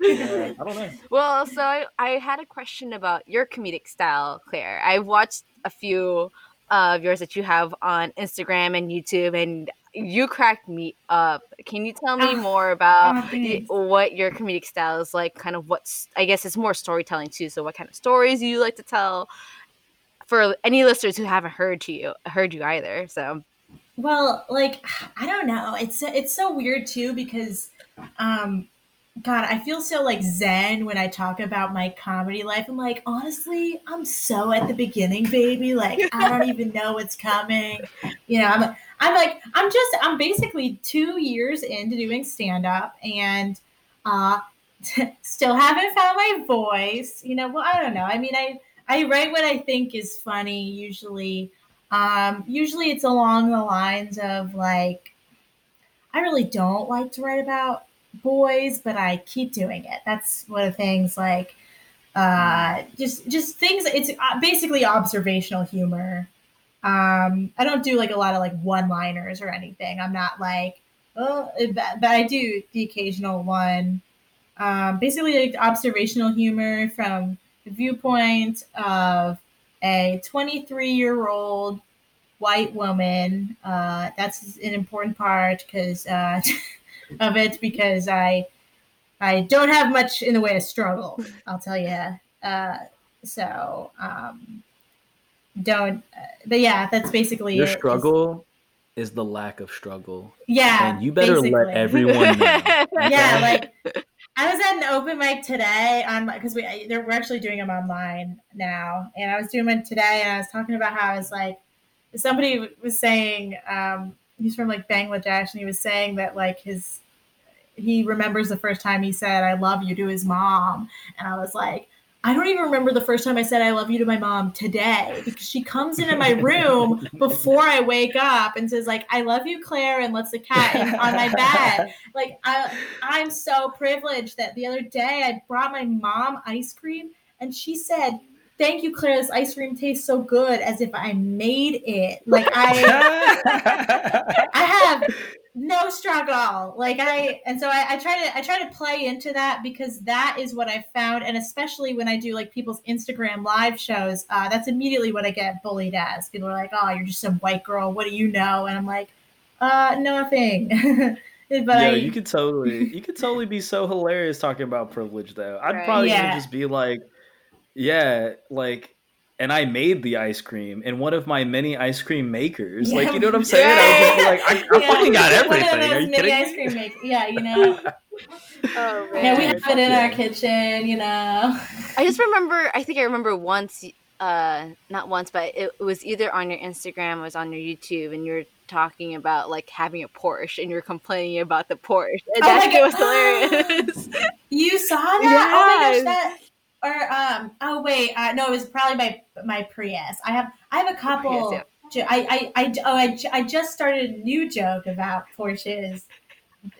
Yeah, I don't know.
well, so I, I had a question about your comedic style, Claire. I've watched a few of yours that you have on Instagram and YouTube, and you cracked me up. Can you tell me
Ah,
more about
oh,
what your comedic style is like? Kind of what's, I guess it's more storytelling too. So, what kind of stories you like to tell? For any listeners who haven't heard to you, heard you either. So,
Well, like I don't know. It's it's so weird too because um God, I feel so like zen when I talk about my comedy life. I'm like, honestly, I'm so at the beginning, baby. Like, I don't even know what's coming. You know, I'm I'm like, I'm just I'm basically two years into doing stand-up and uh still haven't found my voice. You know, well, I don't know. I mean, I I write what I think is funny usually. Um, usually it's along the lines of like, I really don't like to write about boys, but I keep doing it. That's one of the things like, uh, just just things. It's uh, basically observational humor. Um, I don't do like a lot of like one-liners or anything. I'm not like, oh, but, but I do the occasional one. Um, basically, like observational humor from the viewpoint of a 23 year old white woman. Uh, that's an important part because uh, of it because I I don't have much in the way of struggle. I'll tell you. Uh, so um, don't. Uh, but yeah, that's basically
Your
it.
struggle is the lack of struggle,
Yeah,
and you better
basically.
let everyone know.
yeah, like I was at an open mic today on because we I- they're, we're actually doing them online now, and I was doing one today, and I was talking about how I was like somebody was saying um, he's from like Bangladesh, and he was saying that like his he remembers the first time he said "I love you" to his mom, and I was like. I don't even remember the first time I said I love you to my mom today because she comes into my room before I wake up and says like I love you Claire and lets the cat on my bed like I, I'm so privileged that the other day I brought my mom ice cream and she said, "Thank you, Claire. This ice cream tastes so good, as if I made it. Like I, I have no struggle. Like I, and so I, I try to, I try to play into that because that is what I found, and especially when I do like people's Instagram live shows, uh, that's immediately what I get bullied as. People are like, "Oh, you're just some white girl. What do you know?" And I'm like, "Uh, nothing." but
yeah,
I,
you could totally, you could totally be so hilarious talking about privilege, though. I'd
Right.
probably
Yeah.
just be like, yeah, like, and I made the ice cream in one of my many ice cream makers. Like, you know what I'm saying? I would just like, I, I
Yeah.
fucking got everything.
those
Are you
mini
kidding
ice cream make- Yeah, you know.
Oh,
Yeah, we
man.
have it in our kitchen, you know.
I just remember. I think I remember once. Uh, not once, but it was either on your Instagram it was on your YouTube, and you were talking about like having a Porsche, and you're complaining about the Porsche. And
Oh
that
my
shit was hilarious.
You saw that? Oh my
Yes.
gosh, that or um oh wait uh, no it was probably my my Prius. I have I have a couple.
Prius,
jo- I I I oh I, I just started a new joke about Porsches,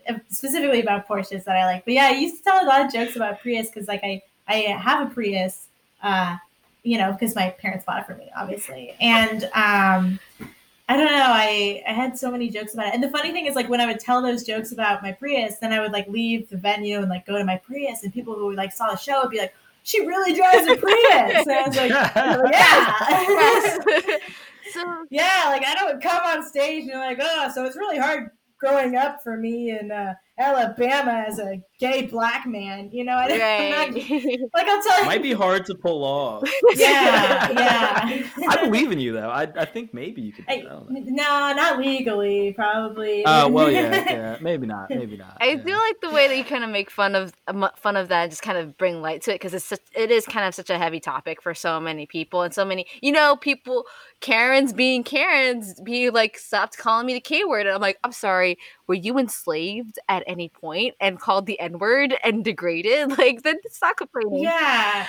uh, specifically about Porsches that I like. But yeah, I used to tell a lot of jokes about Prius because like I I have a Prius, uh, you know, because my parents bought it for me, obviously, and um. I don't know. I, I had so many jokes about it. And the funny thing is, like, when I would tell those jokes about my Prius, then I would like leave the venue and like go to my Prius, and people who like saw the show would be like, "She really drives a Prius." And I was like, "Yeah."
so
yeah, like I don't come on stage and you're like, oh, so it's really hard growing up for me and uh, Alabama as a gay black man. You know, I, I'm not, like I'll tell you.
Might be hard to pull off.
yeah, yeah.
I believe in you though. I, I think maybe you could do
I,
it. I don't know.
no, not legally, probably.
Oh well, yeah, yeah, maybe not, maybe not.
I
yeah.
do like the way that you kind of make fun of fun of that, and just kind of bring light to it because it's such, it is kind of such a heavy topic for so many people and so many you know people Karens being Karens be like stopped calling me the K word and I'm like I'm sorry were you enslaved at any point and called the N word and degraded? Like then stop complaining.
Yeah.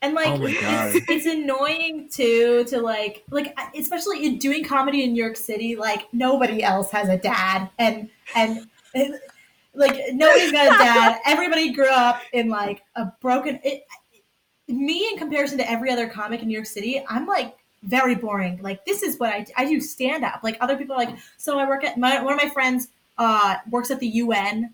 And like
Oh
it's, it's annoying too to like like especially in doing comedy in New York City like nobody else has a dad and and, and, like nobody's got a dad. Everybody grew up in like a broken it, me in comparison to every other comic in New York City I'm like very boring. Like this is what I, I do stand up. Like other people are like so I work at my one of my friends uh works at the UN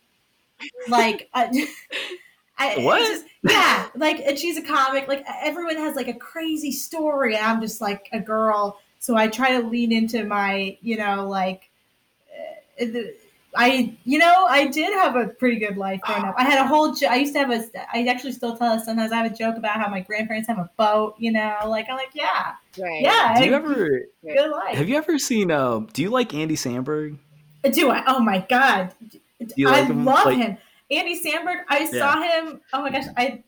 like uh, I,
What?
just- yeah, like, and she's a comic. Like, everyone has like a crazy story, and I'm just like a girl. So I try to lean into my, you know, like, uh, the- I, you know, I did have a pretty good life growing up. I had a whole. Jo- I used to have a. I actually still tell us sometimes. I have a joke about how my grandparents have a boat. You know, like I'm like, yeah,
right
yeah,
Do you ever
good life.
have you ever seen? Um, do you like Andy Samberg?
Do I? Oh my god,
you
I
like him?
love
Like-
him. Andy Samberg. I
Yeah.
saw him. Oh my gosh, I.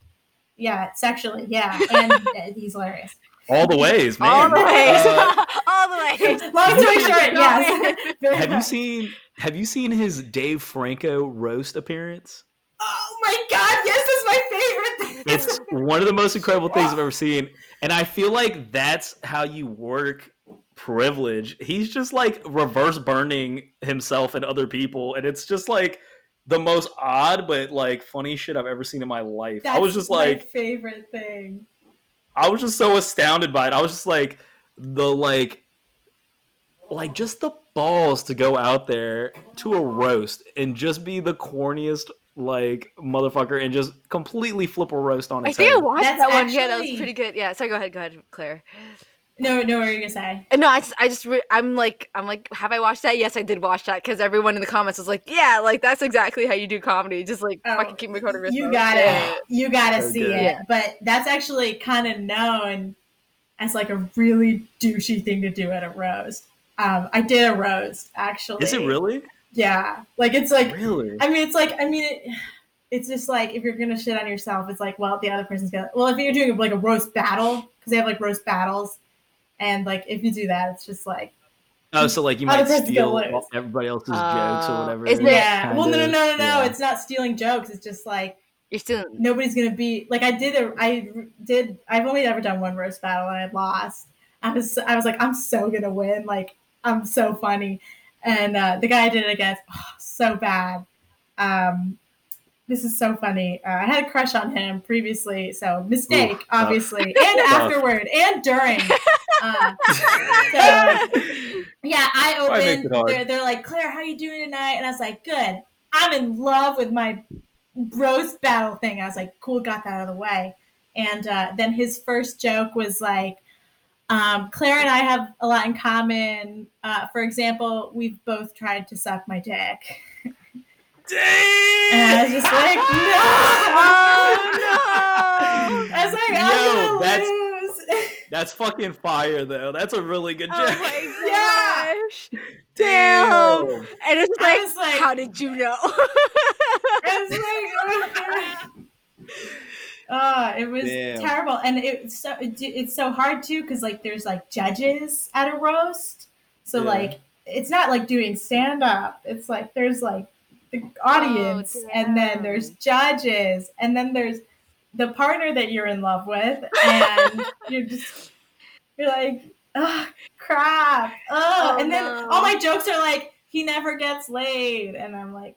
Yeah, sexually, yeah, and he's hilarious.
All the ways, man.
all the ways
Uh,
all the ways
Long story short, yes. Very
have you seen Have you seen his Dave Franco roast appearance?
Oh my god, yes, that's my favorite thing.
It's one of the most incredible things I've ever seen, and I feel like that's how you work privilege. He's just like reverse burning himself and other people, and it's just like the most odd but like funny shit I've ever seen in my life. I was just
my
like,
favorite thing.
I was just so astounded by it. I was just like the like like just the balls to go out there to a roast and just be the corniest like motherfucker and just completely flip a roast on
I
its
think I watched
That's
that one yeah that was pretty good yeah so go ahead go ahead Claire
No, no, what were you gonna say?
No, I just, I just, re- I'm like, I'm like, have I watched that? Yes, I did watch that because everyone in the comments was like, yeah, like that's exactly how you do comedy. Just like
Oh,
fucking keep me quoting
You gotta,
Yeah.
you gotta
So
see
good.
it.
Yeah.
But that's actually kind of known as like a really douchey thing to do at a roast. Um, I did a roast actually.
Is it really?
Yeah, like it's like
Really?
I mean, it's like I mean, it, it's just like if you're gonna shit on yourself, it's like well, the other person's gonna. Well, if you're doing like a roast battle, because they have like roast battles, and like if you do that, it's just like
Oh, so like you might steal
gonna
everybody else's jokes or whatever.
Isn't it-
yeah. Well, no, no, no, no, no.
yeah.
It's not stealing jokes. It's just like
You're still,
nobody's gonna be like I did. A, I did. I've only ever done one roast battle and I lost. I was I was like I'm so gonna win. Like I'm so funny, and uh, the guy I did it against, oh, so bad. Um, this is so funny. Uh, I had a crush on him previously, so mistake,
Ooh, tough.
obviously, and
Tough.
afterward and during. Uh, so, yeah, I opened.
it.
They're, they're like, Claire, how you doing tonight? And I was like, good. I'm in love with my roast battle thing. I was like, cool, got that out of the way. And uh, then his first joke was like, um, Claire and I have a lot in common. Uh, for example, we've both tried to suck my dick. And I was just like, no.
oh
I was like,
Yo,
I'm gonna
that's-
lose.
That's fucking fire though. That's a really good
no!
joke.
Oh my
Yeah.
gosh! Damn!
Damn.
And it's like,
like-
how did you know?
I was like, uh, it was
Damn.
terrible, and it's so it, it's so hard too because like there's like judges at a roast, so
Yeah.
like it's not like doing stand up. It's like there's like the audience, and then there's judges, and then there's the partner that you're in love with, and you're just you're like, oh crap, oh,
Oh,
and then
no.
all my jokes are like, he never gets laid, and I'm like,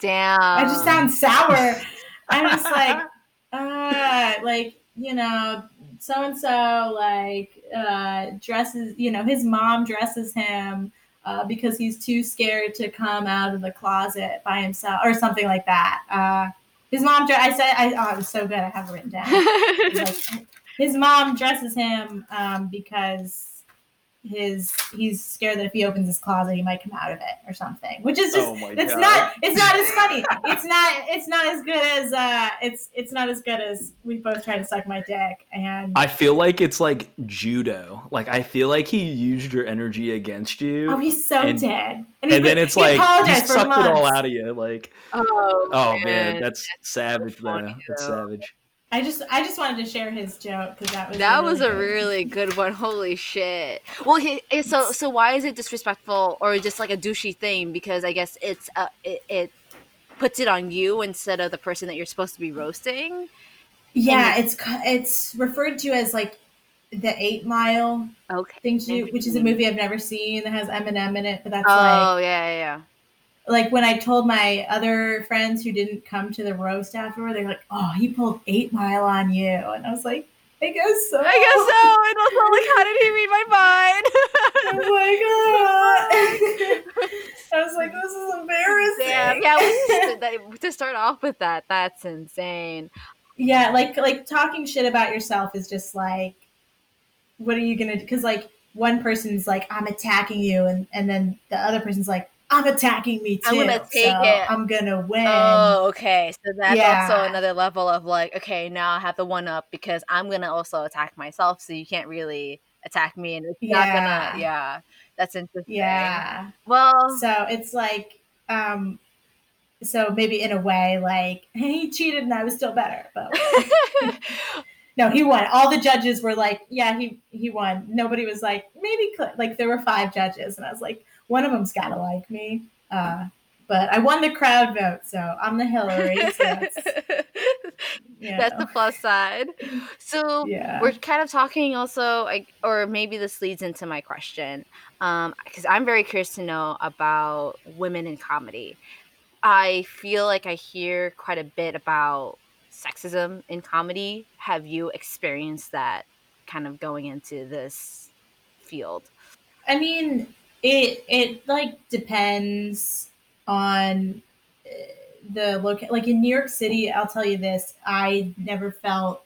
Damn.
I just sound sour. I'm just like, uh, like you know, so and so like uh, dresses. You know, his mom dresses him uh, because he's too scared to come out of the closet by himself, or something like that. Uh, his mom. I said, I, oh, it was so good. I have it written down. Like, his mom dresses him um, because his he's scared that if he opens his closet he might come out of it or something which is just
Oh
it's
God.
not it's not as funny it's not it's not as good as uh it's it's not as good as we both try to suck my dick and
I feel like it's like judo. Like I feel like he used your energy against you.
oh he's so
and-
dead
and
he-
then it's
he
like he
apologized for
sucked it all out of you. Like,
oh,
oh man, that's savage,
funny.
That's savage.
I just i just wanted to share his joke because that was
that was a
good.
really good one. Holy shit! Well, he, eh, so so why is it disrespectful or just like a douchey thing? Because I guess it's uh, it, it puts it on you instead of the person that you're supposed to be roasting.
yeah it's it's referred to as like the eight mile
Okay.
which is a movie i've never seen that has eminem in it but that's
Oh
like
yeah, yeah.
Like when I told my other friends who didn't come to the roast afterward, they're like, "Oh, he pulled Eight Mile on you," and I was like, "I guess so."
I guess so. And also, like, how did he read my mind?
I was like, "Ah." I was like, "This is embarrassing."
Damn. Yeah. we- to start off with that, that's insane.
yeah, like like talking shit about yourself is just like, what are you gonna? do? Because like one person's like, "I'm attacking you," and and then the other person's like, "I'm attacking me too."
I'm gonna take
so
it.
I'm gonna win.
Oh, okay. So that's
Yeah.
also another level of like, okay, now I have the one up because I'm gonna also attack myself, so you can't really attack me, and it's not
Yeah.
gonna. Yeah, that's interesting.
yeah.
Well,
So it's like, um, so maybe in a way, like he cheated and I was still better, but no, he won. All the judges were like, yeah, he he won. Nobody was like, maybe like there were five judges, and I was like, one of them's gotta like me. Uh, but I won the crowd vote, so I'm the Hillary. So that's, you
that's the plus side. So
yeah.
we're kind of talking also like or maybe this leads into my question um because i'm very curious to know about women in comedy i feel like i hear quite a bit about sexism in comedy have you experienced that kind of going into this field
I mean, it it like depends on uh, the look. Like in New York City, I'll tell you this: I never felt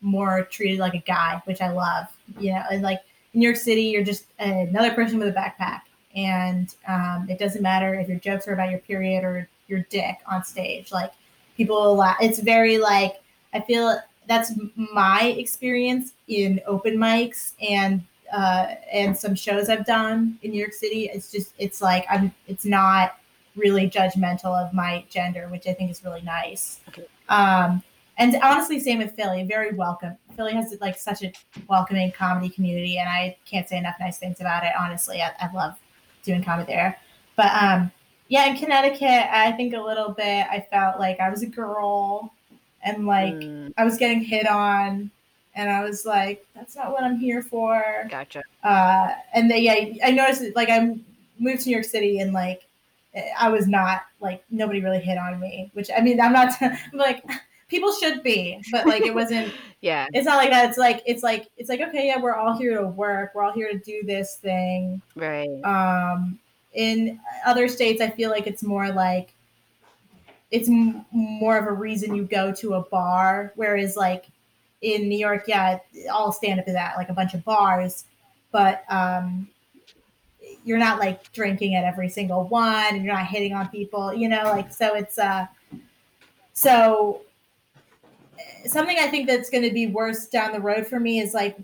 more treated like a guy, which I love. You know, and like in New York City, you're just another person with a backpack, and um, it doesn't matter if your jokes are about your period or your dick on stage. Like people laugh. It's very like I feel that's my experience in open mics and uh, and some shows I've done in New York City. It's just it's like I'm it's not really judgmental of my gender, which I think is really nice.
Okay.
Um, and honestly, same with Philly. Very welcome. Philly has like such a welcoming comedy community, and I can't say enough nice things about it. Honestly, I, I love doing comedy there. But um, yeah, in Connecticut, I think a little bit. I felt like I was a girl, and like
Mm,
I was getting hit on, and I was like, "That's not what I'm here for."
gotcha
Uh, and they, yeah, I noticed that, like I moved to New York City, and like I was not like nobody really hit on me. Which I mean, I'm not I'm like people should be, but like it wasn't.
yeah
It's not like that. It's like it's like it's like okay, yeah, we're all here to work. We're all here to do this thing.
right
Um, in other states, I feel like it's more like it's m- more of a reason you go to a bar. Whereas, like in New York, yeah, all stand up is at like a bunch of bars, but um, you're not like drinking at every single one, and you're not hitting on people, you know. Like so, it's uh, so something I think that's going to be worse down the road for me is like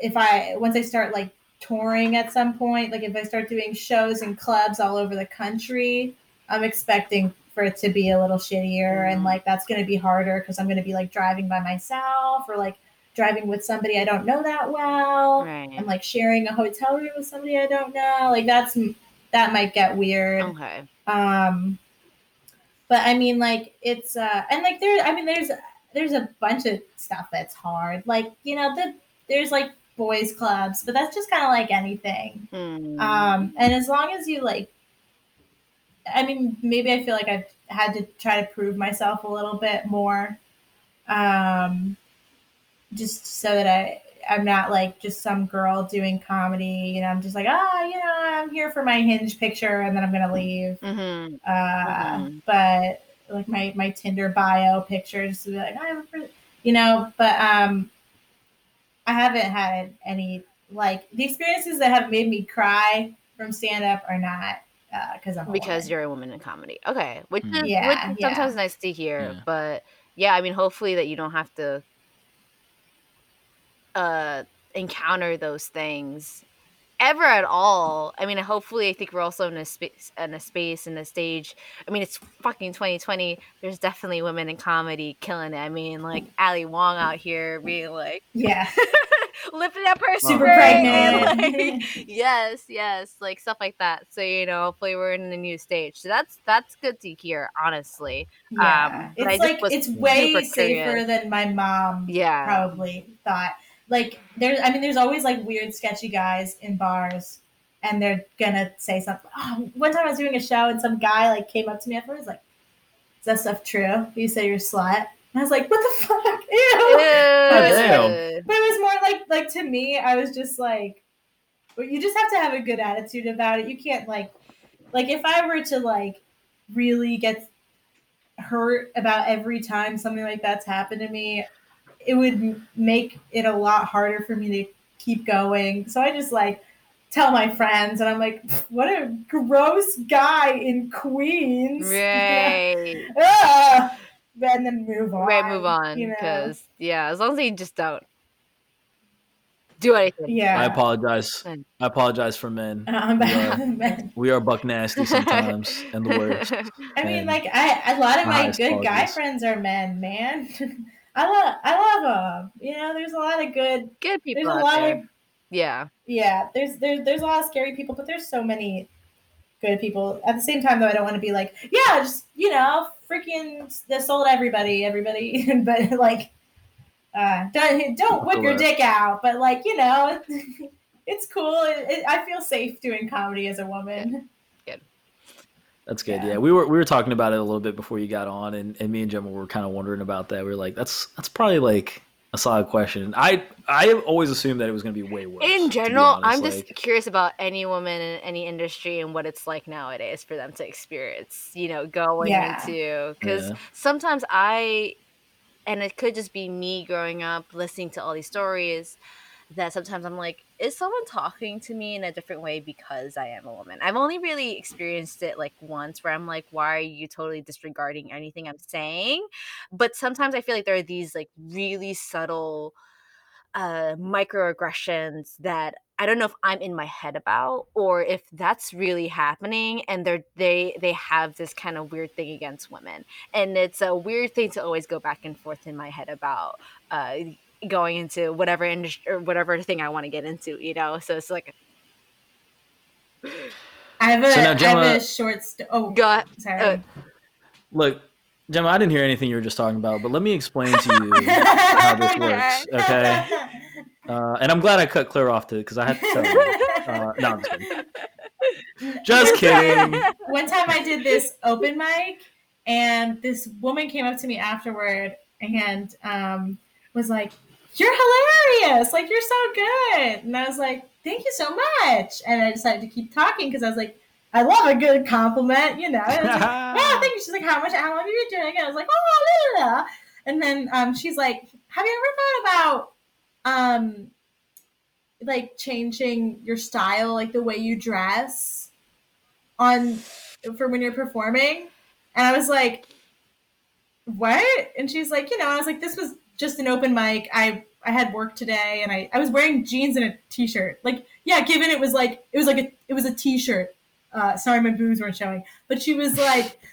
if I once I start like touring at some point, like if I start doing shows in clubs all over the country, I'm expecting for it to be a little shittier and
Mhm.
like that's going to be harder because I'm going to be like driving by myself or like driving with somebody I don't know that well.
right
I'm like sharing a hotel room with somebody I don't know. Like that's that might get weird.
okay
Um, but I mean, like it's uh, and like there. I mean, there's there's a bunch of stuff that's hard. Like you know, the there's like boys clubs, but that's just kind of like anything.
Mm.
Um, and as long as you like, I mean, maybe I feel like I've had to try to prove myself a little bit more, um, just so that I I'm not like just some girl doing comedy. You know, I'm just like, ah, you know, I'm here for my hinge picture, and then I'm gonna leave.
Mhm.
Uh,
Mhm.
But like my my Tinder bio pictures, to be like, I'm, you know, but um, I haven't had any like the experiences that have made me cry from stand up are not because I'm a
because
woman.
you're a woman in comedy. Okay, which
Mm.
is, which
Yeah,
is
yeah.
sometimes nice to hear.
Yeah.
But yeah, I mean, hopefully that you don't have to uh encounter those things ever at all. I mean, hopefully, I think we're also in a space, in a space, in a stage. I mean, it's fucking 2020. There's definitely women in comedy killing it. I mean, like Ali Wong out here being like
yeah,
lifting up her
super pregnant.
like, yes, yes, like stuff like that. So you know, hopefully we're in a new stage. So that's that's good to hear, honestly.
Um, yeah.
but
it's like it's way safer
curious.
than my mom
Yeah,
probably thought. Like there's, I mean, there's always like weird, sketchy guys in bars, and they're gonna say something. Oh, one time I was doing a show, and some guy like came up to me afterwards, like, "Is that stuff true? You say you're a slut?" And I was like, "What the fuck?" Ew.
Ew,
damn.
But it was more like, like to me, I was just like, well, you just have to have a good attitude about it. You can't like, like if I were to like really get hurt about every time something like that's happened to me, it would make it a lot harder for me to keep going. So I just like tell my friends, and I'm like, what a gross guy in Queens.
Right.
Ugh. And then move on.
Right, move on.
you know?
Because yeah, as long as you just don't do anything.
yeah.
I apologize. I apologize for men.
Um,
Yeah. We are buck nasty sometimes and the worst.
I mean,
And
like I, a lot of my
highest
good guy friends are men, man. I love, I love them. You know, there's a lot of good.
Good people
There's a
out
lot
there.
of
yeah.
yeah. There's there's there's a lot of scary people, but there's so many good people. At the same time, though, I don't want to be like, yeah, just you know, freaking they sold everybody, everybody, but like, uh, don't don't whip your dick out, but like you know, it's cool. It, it, I feel safe doing comedy as a woman. Good.
That's good.
Yeah.
Yeah. we were we were talking about it a little bit before you got on, and, and me and Gemma were kind of wondering about that. We were like, that's that's probably like a solid question. I I always assumed that it was going to be way worse.
In general, I'm just
like-
curious about any woman in any industry and what it's like nowadays for them to experience, you know, going
Yeah.
into because
Yeah.
sometimes I, and it could just be me growing up listening to all these stories, that sometimes I'm like, is someone talking to me in a different way because I am a woman? I've only really experienced it like once where I'm like, why are you totally disregarding anything I'm saying? But sometimes I feel like there are these like really subtle uh microaggressions that I don't know if I'm in my head about or if that's really happening and they're they they have this kind of weird thing against women. And it's a weird thing to always go back and forth in my head about uh going into whatever industry or whatever thing I want to get into, you know. So it's like
I have a,
So now,
I have a short. St- oh,
God.
sorry.
uh,
Look, Gemma, I didn't hear anything you were just talking about, but let me explain to you how this works, okay? Uh, and I'm glad I cut Claire off to because I had to tell you. Uh, no, I'm just kidding. Just kidding.
One time I did this open mic, and this woman came up to me afterward and um, was like, "You're hilarious! Like you're so good!" And I was like, "Thank you so much!" And I decided to keep talking because I was like, "I love a good compliment," you know. And I was like, "Oh, thank you." She's like, "How much? How long have you been doing?" it?" I was like, "Oh, la, la, la." And then um, she's like, "Have you ever thought about um, like changing your style, like the way you dress on for when you're performing?" And I was like, "What?" And she's like, "You know," I was like, "This was just an open mic. I I had work today, and I I was wearing jeans and a t-shirt. Like, yeah, given it was like it was like a it was a t-shirt. Uh, sorry, my boobs weren't showing, but she was like."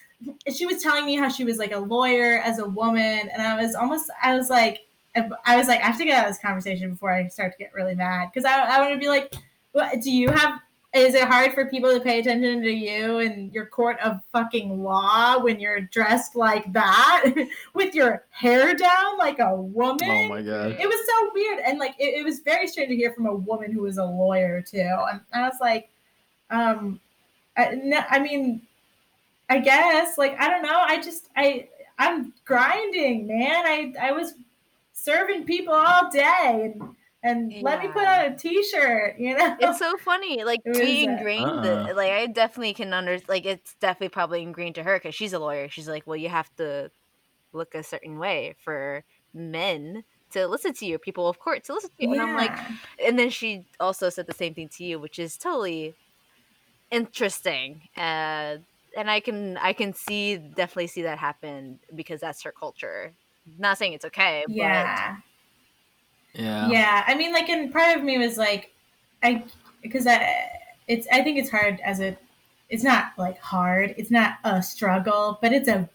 She was telling me how she was like a lawyer as a woman, and I was almost, I was like, I was like, I have to get out of this conversation before I start to get really mad because I, I want to be like, what, do you have is it hard for people to pay attention to you and your court of fucking law when you're dressed like that with your hair down like a woman?
Oh my god.
It was so weird. And like it, it was very strange to hear from a woman who was a lawyer too. And I was like, um I, no, I mean, I guess like I don't know. I just I I'm grinding, man. I I was serving people all day and and yeah. let me put on a t-shirt you know
it's so funny like we ingrained uh-uh. like i definitely can under like it's definitely probably ingrained to her because she's a lawyer she's like well you have to look a certain way for men to listen to you people of court to listen to you yeah. and i'm like and then she also said the same thing to you which is totally interesting uh, and i can i can see definitely see that happen because that's her culture not saying it's okay
yeah
but
yeah. Yeah. I mean, like, and part of me was like, I, because I, it's, I think it's hard as a, it's not like hard. It's not a struggle, but it's a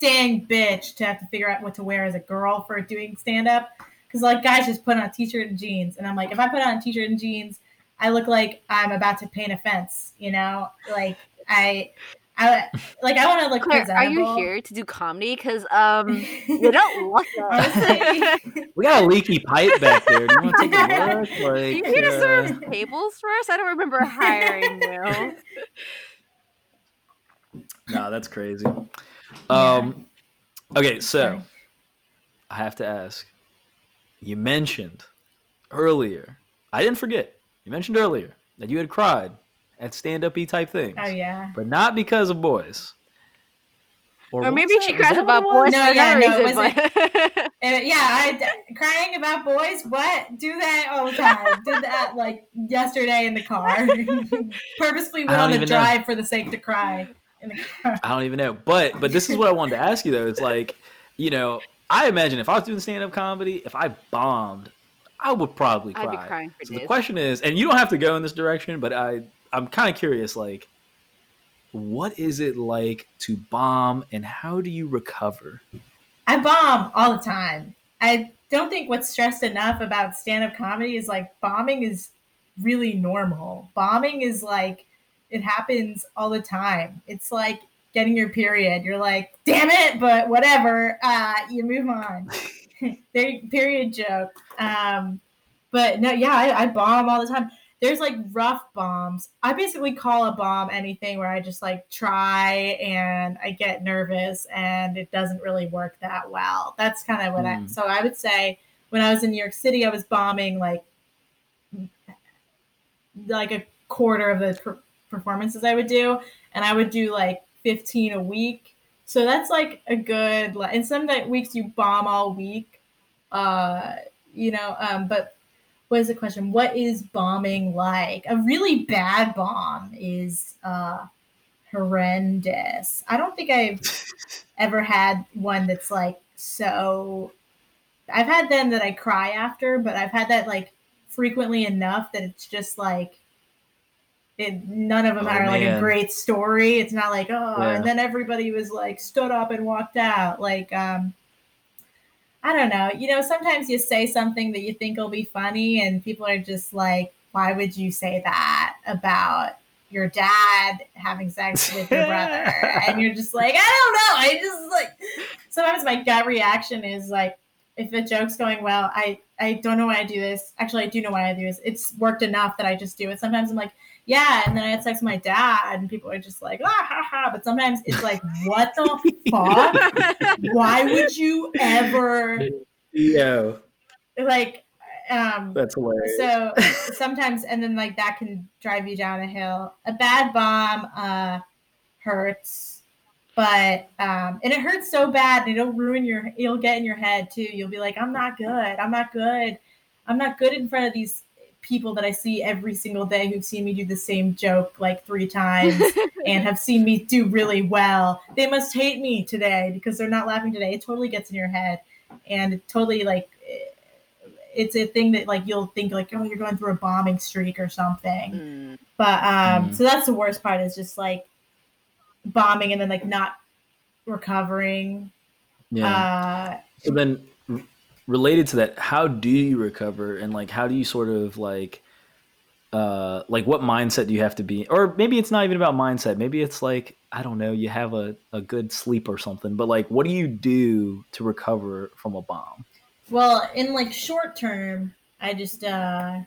dang bitch to have to figure out what to wear as a girl for doing stand up. Because, like, guys just put on a t shirt and jeans. And I'm like, if I put on a t shirt and jeans, I look like I'm about to paint a fence, you know? Like, I, I like I want to look Claire,
Are you here to do comedy? Because um, you don't look
we got a leaky pipe back there. Do you want to take a look?
Like, you here to serve uh... tables for us? I don't remember hiring you.
no, that's crazy. Um, okay, so I have to ask. You mentioned earlier. I didn't forget. You mentioned earlier that you had cried at stand up y type things.
Oh yeah.
But not because of boys.
Or, or maybe she cries about boys.
No, yeah, no, reason, but... uh, yeah, I, crying about boys. What? Do that all the time. Did that like yesterday in the car. Purposely went on the drive know. for the sake to cry. In the car.
I don't even know. But but this is what I wanted to ask you though. It's like, you know, I imagine if I was doing stand up comedy, if I bombed, I would probably cry.
I'd be crying for
so
days.
the question is, and you don't have to go in this direction, but I I'm kind of curious, like, what is it like to bomb, and how do you recover?
I bomb all the time. I don't think what's stressed enough about stand-up comedy is like bombing is really normal. Bombing is like it happens all the time. It's like getting your period. You're like, damn it, but whatever. Uh, you move on. period joke. Um, but no, yeah, I, I bomb all the time there's like rough bombs. I basically call a bomb anything where I just like try and I get nervous and it doesn't really work that well. That's kind of what mm. I so I would say when I was in New York City, I was bombing like like a quarter of the per- performances I would do, and I would do like 15 a week. So that's like a good. And some weeks you bomb all week, uh, you know. Um, but what is the question? What is bombing like? A really bad bomb is uh, horrendous. I don't think I've ever had one that's like so. I've had them that I cry after, but I've had that like frequently enough that it's just like it, none of them oh, are man. like a great story. It's not like oh, yeah. and then everybody was like stood up and walked out. Like um, I don't know. You know, sometimes you say something that you think will be funny, and people are just like, why would you say that about your dad having sex with your brother? and you're just like, I don't know. I just like, sometimes my gut reaction is like, if a joke's going well, I, I don't know why I do this. Actually, I do know why I do this. It's worked enough that I just do it. Sometimes I'm like, yeah, and then I had sex with my dad, and people are just like, ah, ha, ha. But sometimes it's like, what the fuck? Why would you ever?
Yeah.
Like, um,
that's hilarious.
So sometimes, and then like that can drive you down a hill. A bad bomb uh, hurts, but um, and it hurts so bad, and it'll ruin your. It'll get in your head too. You'll be like, I'm not good. I'm not good. I'm not good in front of these people that I see every single day who've seen me do the same joke like three times and have seen me do really well. They must hate me today because they're not laughing today. It totally gets in your head and it totally like it's a thing that like you'll think like oh you're going through a bombing streak or something. Mm. But um mm. so that's the worst part is just like bombing and then like not recovering.
Yeah. Uh, so then related to that, how do you recover? And like how do you sort of like uh like what mindset do you have to be? Or maybe it's not even about mindset. Maybe it's like i don't know you have a, a good sleep or something. But like what do you do to recover from a bomb?
Well, in like short term, I just uh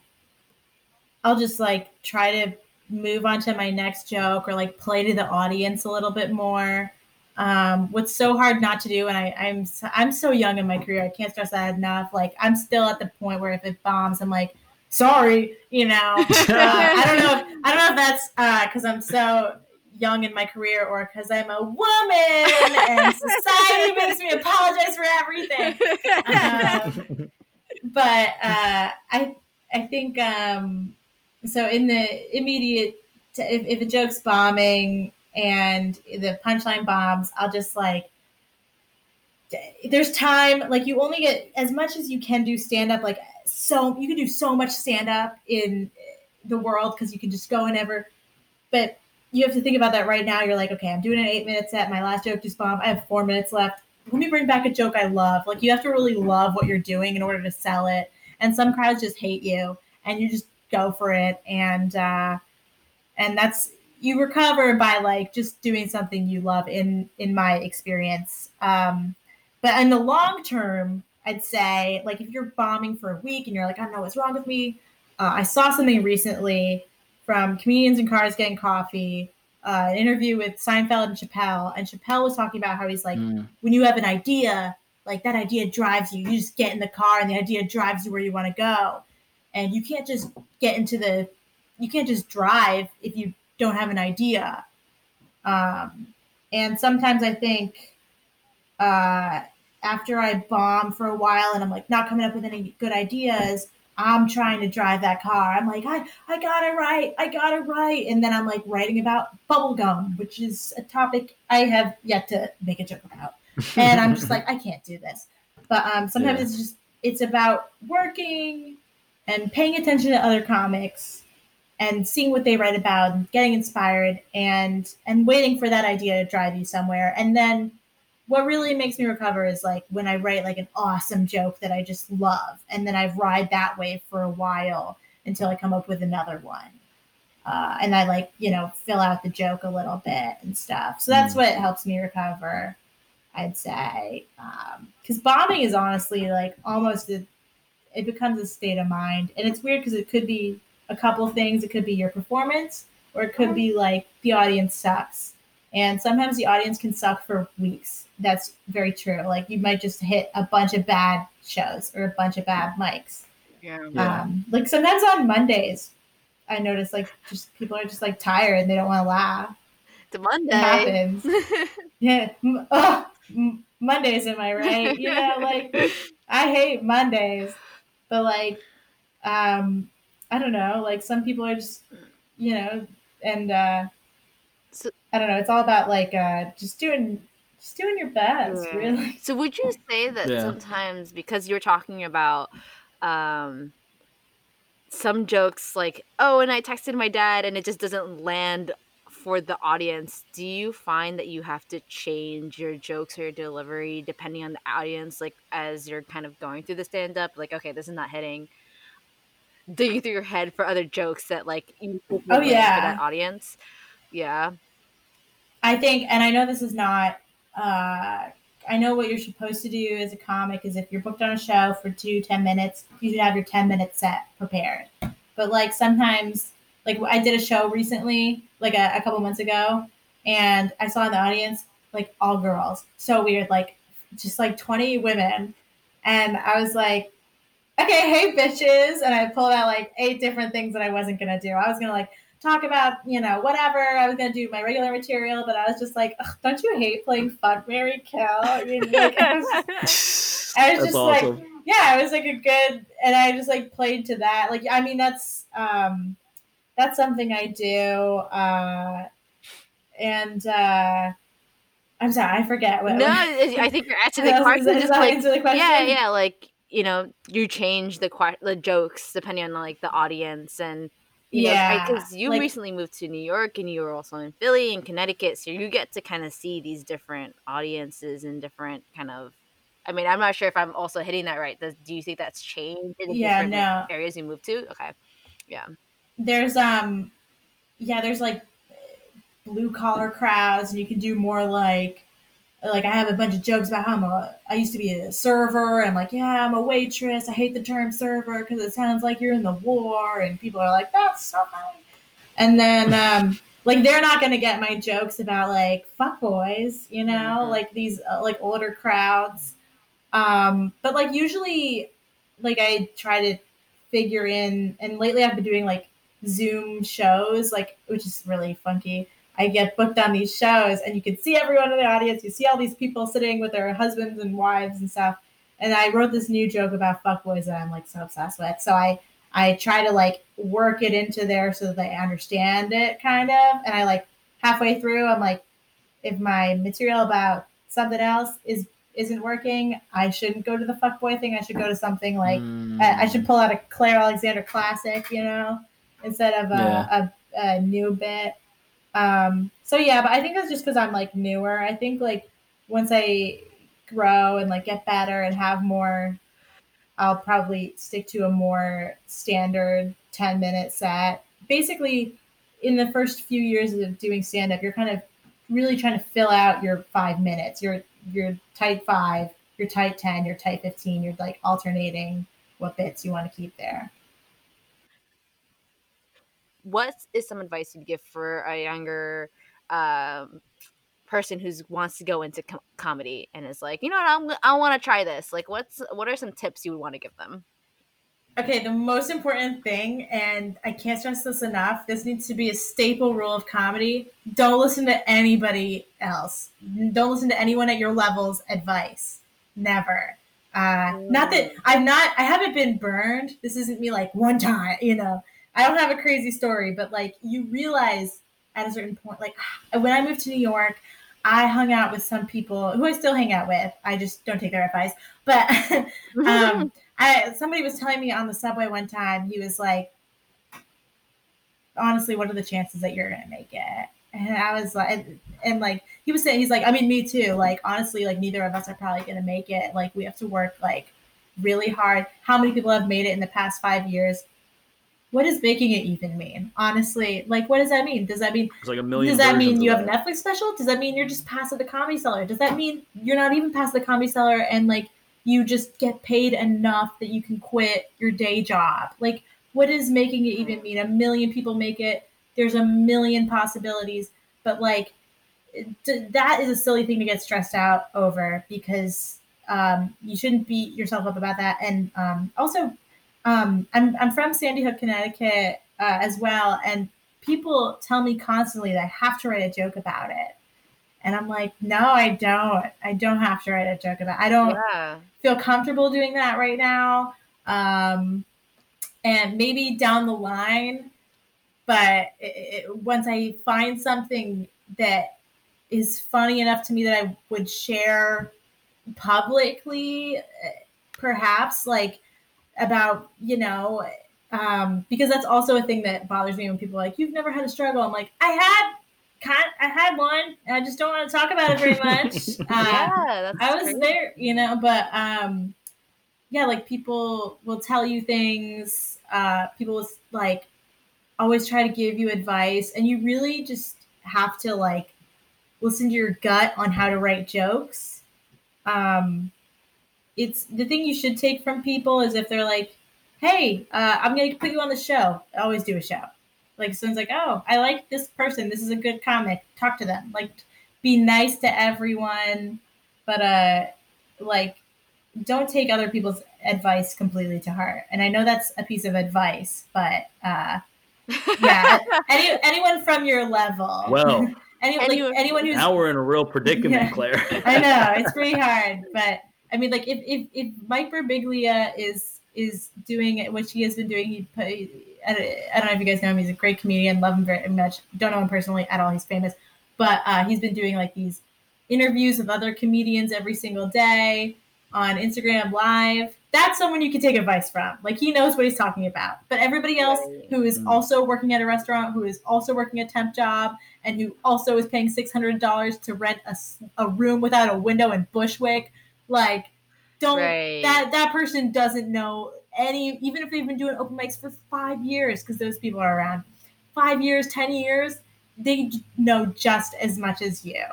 I'll just like try to move on to my next joke or like play to the audience a little bit more. Um, what's so hard not to do, and I, I'm I'm so young in my career, I can't stress that enough. Like I'm still at the point where if it bombs, I'm like, sorry, you know. Uh, I don't know. If, I don't know if that's because I'm so young in my career or because I'm a woman and society makes me apologize for everything. Um, but uh, I I think um, so. In the immediate, t- if, if a joke's bombing and the punchline bombs, I'll just like. There's time, like you only get as much as you can do stand up. Like so, you can do so much stand up in the world because you can just go and ever But you have to think about that right now. You're like, okay, I'm doing an eight minute set. My last joke just bombed. I have four minutes left. Let me bring back a joke I love. Like you have to really love what you're doing in order to sell it. And some crowds just hate you, and you just go for it. And uh, and that's you recover by like just doing something you love. In in my experience, um, but in the long term, I'd say like if you're bombing for a week and you're like, I don't know what's wrong with me. Uh, I saw something recently from comedians in cars getting coffee uh, an interview with Seinfeld and Chappelle, and Chappelle was talking about how he's like,
Mm.
when you have an idea, like that idea drives you. You just get in the car, and the idea drives you where you want to go, and you can't just get into the, you can't just drive if you don't have an idea. Um, and sometimes I think, uh, after I bomb for a while and I'm like not coming up with any good ideas, I'm trying to drive that car. I'm like, I, I got it right. I got it right. And then I'm like writing about bubblegum, which is a topic I have yet to make a joke about. And I'm just like, I can't do this. But um, sometimes
Yeah.
it's just, it's about working and paying attention to other comics and seeing what they write about and getting inspired and and waiting for that idea to drive you somewhere. And then what really makes me recover is like when I write like an awesome joke that I just love, and then I ride that wave for a while until I come up with another one. Uh, and I like you know fill out the joke a little bit and stuff. So that's
Mm.
what helps me recover. I'd say because bombing is honestly like almost a, it becomes a state of mind, and it's weird because it could be a couple things. It could be your performance, or it could be like the audience sucks. And sometimes the audience can suck for weeks. That's very true. Like you might just hit a bunch of bad shows or a bunch of bad mics.
Yeah.
Yeah.
Um, like sometimes on Mondays, I notice like just people are just like tired and they don't want to laugh.
It's a
It
Monday.
happens. Yeah. Oh, M- Mondays, am I right? You know, like I hate Mondays, but like, um, I don't know. Like some people are just, you know, and uh,
So-
I don't know. It's all about like uh, just doing, just doing your best,
Yeah.
really.
So would you say that
Yeah.
sometimes because you're talking about um some jokes like, oh, and I texted my dad and it just doesn't land for the audience, do you find that you have to change your jokes or your delivery depending on the audience, like as you're kind of going through the stand up? Like, okay, this is not hitting. Digging through your head for other jokes that like you
Oh, yeah.
for that audience. Yeah.
I think, and I know this is not. Uh, I know what you're supposed to do as a comic is if you're booked on a show for two ten minutes, you should have your 10 minute set prepared. But like sometimes, like I did a show recently, like a, a couple months ago, and I saw in the audience like all girls. So weird, like just like 20 women. And I was like, okay, hey bitches. And I pulled out like eight different things that I wasn't gonna do. I was gonna like talk about, you know, whatever. I was gonna do my regular material, but I was just like, Ugh, don't you hate playing fuck Mary Kill? You know, like, I was just- I was
That's
just like- yeah, it was like a good, and I just like played to that. Like, I mean, that's um, that's something I do. Uh, and uh, I'm sorry, I forget what.
no, I I think you're answering the question.
that- does
Just like,
the question?
yeah, yeah, like you know, you change the que- the jokes depending on like the audience and you
Yeah,
because you
like-
recently moved to New York and you were also in Philly and Connecticut, so you get to kind of see these different audiences and different kind of. I mean, I'm not sure if I'm also hitting that right. Does, do you think that's changed in the
Yeah,
different
no.
areas you moved to? Okay, yeah,
there's um yeah there's like blue collar crowds and you can do more like like I have a bunch of jokes about how I'm a I used to be a server and like yeah I'm a waitress. I hate the term server because it sounds like you're in the war and people are like that's so funny. And then um like they're not gonna get my jokes about like fuck boys you know mm-hmm. like these uh, like older crowds. Um but like usually like I try to figure in and lately I've been doing like Zoom shows like which is really funky I get booked on these shows and you can see everyone in the audience. You see all these people sitting with their husbands and wives and stuff. And I wrote this new joke about fuckboys that I'm like so obsessed with. So I I try to like work it into there so that they understand it kind of. And I like halfway through, I'm like, if my material about something else is isn't working, I shouldn't go to the fuckboy thing. I should go to something like mm. I, I, should pull out a Claire Alexander classic, you know, instead of a, yeah. a, a new bit. Um, so yeah, but I think that's just because I'm like newer. I think like once I grow and like get better and have more, I'll probably stick to a more standard 10 minute set. Basically, in the first few years of doing stand up, you're kind of really trying to fill out your five minutes. You're you're tight five, you're tight 10, you're tight 15, you're like alternating what bits you want to keep there
what is some advice you'd give for a younger um, person who wants to go into com- comedy and is like, you know what, I'm, I want to try this. Like, what's what are some tips you would want to give them?
Okay, the most important thing, and I can't stress this enough, this needs to be a staple rule of comedy. Don't listen to anybody else. Don't listen to anyone at your level's advice. Never. Uh, not that I've not, I haven't been burned. This isn't me like one time, you know. I don't have a crazy story, but like you realize at a certain point, like when I moved to New York, I hung out with some people who I still hang out with. I just don't take their advice. But um, I somebody was telling me on the subway one time, he was like, honestly, what are the chances that you're gonna make it? And I was like, and, and like he was saying, he's like, I mean, me too. Like honestly, like neither of us are probably gonna make it. Like we have to work like really hard. How many people have made it in the past five years? What does making it even mean? Honestly, like what does that mean? Does that mean
it's like a million?
Does that mean you have a Netflix special? Does that mean you're just past the Comedy Cellar? Does that mean you're not even past the Comedy Cellar and like you just get paid enough that you can quit your day job? Like what does making it even mean? A million people make it. There's a million possibilities, but like that is a silly thing to get stressed out over because um, you shouldn't beat yourself up about that. And um, also, um, I'm I'm from Sandy Hook, Connecticut, uh, as well, and people tell me constantly that I have to write a joke about it, and I'm like, no, I don't. I don't have to write a joke about. It. I don't yeah. feel comfortable doing that right now. Um, and maybe down the line, but it, it, once I find something that is funny enough to me that I would share publicly, perhaps like about you know um, because that's also a thing that bothers me when people are like you've never had a struggle. I'm like i had kind i had one i just don't want to talk about it very much. Uh, yeah, i was there you know but um yeah like people will tell you things uh people will like always try to give you advice and you really just have to like listen to your gut on how to write jokes. Um it's the thing you should take from people is if they're like, "Hey, uh, I'm going to put you on the show." I always do a show. Like someone's like, "Oh, I like this person. This is a good comic. Talk to them." Like, be nice to everyone, but uh, like, don't take other people's advice completely to heart. And I know that's a piece of advice, but uh, yeah, any, anyone from your level.
Well.
Any, anyone, like, anyone who's
now we're in a real predicament, yeah, Claire.
I know it's pretty hard, but I mean, like if if, if Mike Birbiglia is is doing what he has been doing, he put, I don't know if you guys know him. He's a great comedian. Love him very much. Don't know him personally at all. He's famous, but uh, he's been doing like these interviews with other comedians every single day on Instagram Live. That's someone you can take advice from. Like he knows what he's talking about. But everybody else who is mm. also working at a restaurant, who is also working a temp job, and who also is paying six hundred dollars to rent a, a room without a window in Bushwick like, don't right. that that person doesn't know any, even if they've been doing open mics for five years, because those people are around five years, 10 years, they know just as much as you,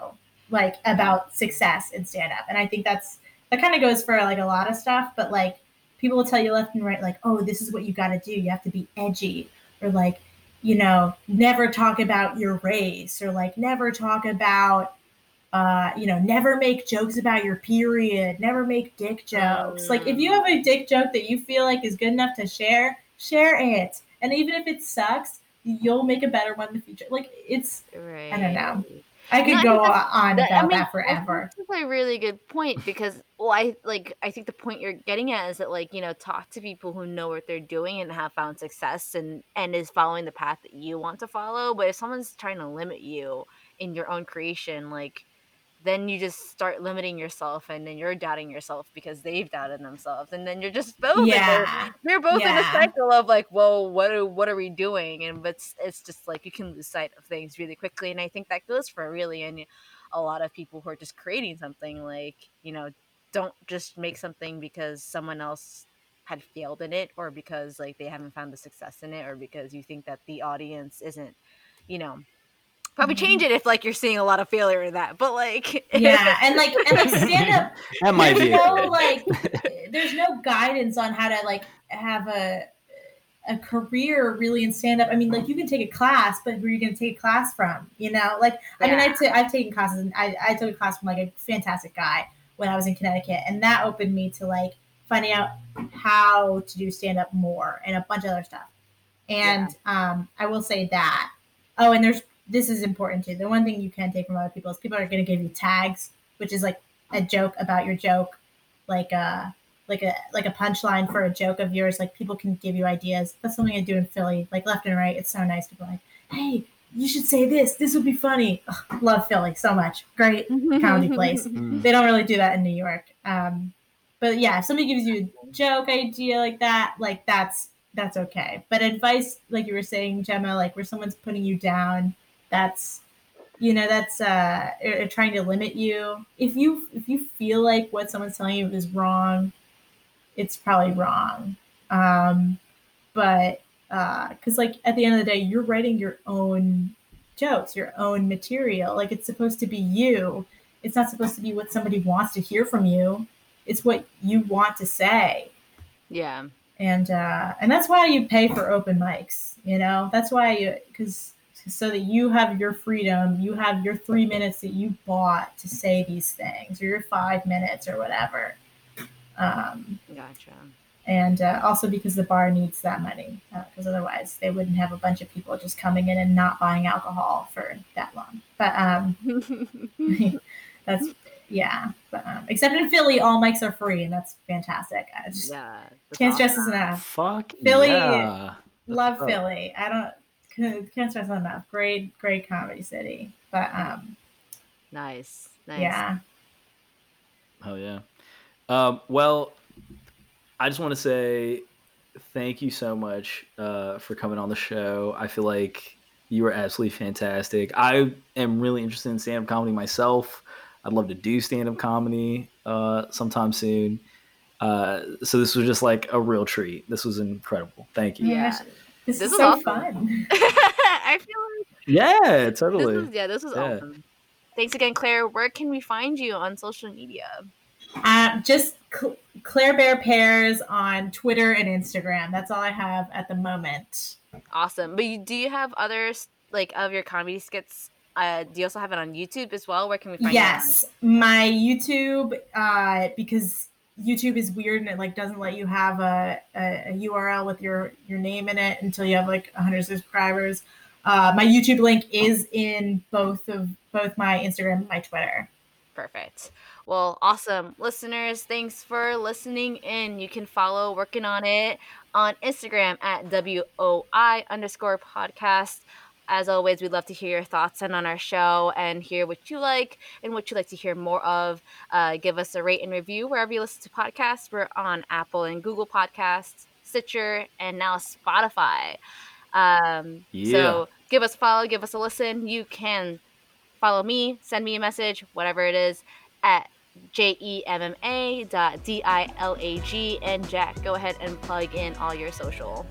like about success in stand up. And I think that's, that kind of goes for like a lot of stuff, but like people will tell you left and right, like, oh, this is what you got to do. You have to be edgy or like, you know, never talk about your race or like never talk about uh, you know, never make jokes about your period, never make dick jokes. Like if you have a dick joke that you feel like is good enough to share, share it. And even if it sucks, you'll make a better one in the future. Like it's right. I don't know. I could go on that, about I mean, that forever.
That's a really good point because well, I like I think the point you're getting at is that like you know talk to people who know what they're doing and have found success and and is following the path that you want to follow. But if someone's trying to limit you in your own creation, like then you just start limiting yourself and then you're doubting yourself because they've doubted themselves and then you're just both yeah. you're both yeah. in a cycle of like well what are what are we doing and but it's, it's just like you can lose sight of things really quickly and i think that goes for really and a lot of people who are just creating something like you know don't just make something because someone else had failed in it or because like they haven't found the success in it or because you think that the audience isn't you know Probably mm-hmm. change it if like you're seeing a lot of failure in that. But like
Yeah, and like and like stand up that might be no like there's no guidance on how to like have a a career really in stand up. I mean, like you can take a class, but who are you going to take a class from? You know, like yeah. I mean, I've, t- I've taken classes and I, I took a class from like a fantastic guy when I was in Connecticut, and that opened me to like finding out how to do stand up more and a bunch of other stuff. And yeah. um, I will say that. Oh, and there's this is important too. The one thing you can take from other people is people are going to give you tags, which is like a joke about your joke, like a uh, like a like a punchline for a joke of yours. Like people can give you ideas. That's something I do in Philly, like left and right. It's so nice to be like, hey, you should say this. This would be funny. Ugh, love Philly so much. Great comedy place. Mm. they don't really do that in New York. Um, but yeah, if somebody gives you a joke idea like that, like that's that's okay. But advice, like you were saying, Gemma, like where someone's putting you down that's you know that's uh trying to limit you. If you if you feel like what someone's telling you is wrong it's probably wrong. Um but uh because like at the end of the day you're writing your own jokes your own material. Like it's supposed to be you. It's not supposed to be what somebody wants to hear from you. It's what you want to say.
Yeah.
And uh and that's why you pay for open mics you know? That's why you because so that you have your freedom, you have your three minutes that you bought to say these things, or your five minutes, or whatever. Um,
gotcha.
And uh, also because the bar needs that money, because uh, otherwise they wouldn't have a bunch of people just coming in and not buying alcohol for that long. But um, that's yeah. But um, except in Philly, all mics are free, and that's fantastic. I just yeah, can't stress this enough.
Fuck
Philly,
yeah.
love Philly. I don't can't stress enough. Great, great comedy city. But um,
nice, nice.
Yeah.
Oh yeah. Um, well, I just want to say thank you so much uh, for coming on the show. I feel like you were absolutely fantastic. I am really interested in stand up comedy myself. I'd love to do stand up comedy uh, sometime soon. Uh, so this was just like a real treat. This was incredible. Thank you.
Yeah. This, this is so awesome. fun.
I feel like
yeah, totally.
This was, yeah, this was yeah. awesome. Thanks again, Claire. Where can we find you on social media?
Uh, just Cl- Claire Bear Pairs on Twitter and Instagram. That's all I have at the moment.
Awesome. But you, do you have others like of your comedy skits? Uh, do you also have it on YouTube as well? Where can we find
yes, it? Yes, my YouTube uh, because YouTube is weird and it like doesn't let you have a, a, a, URL with your your name in it until you have like 100 subscribers. Uh, my YouTube link is in both of both my Instagram and my Twitter.
Perfect. Well, awesome. Listeners, thanks for listening in. You can follow Working on It on Instagram at WOI underscore podcast. As always, we'd love to hear your thoughts and on our show and hear what you like and what you'd like to hear more of. Uh, give us a rate and review wherever you listen to podcasts. We're on Apple and Google Podcasts, Stitcher, and now Spotify. Um, yeah. So give us a follow, give us a listen. You can follow me, send me a message, whatever it is, at J E M M A dot D I L A G. And Jack, go ahead and plug in all your social.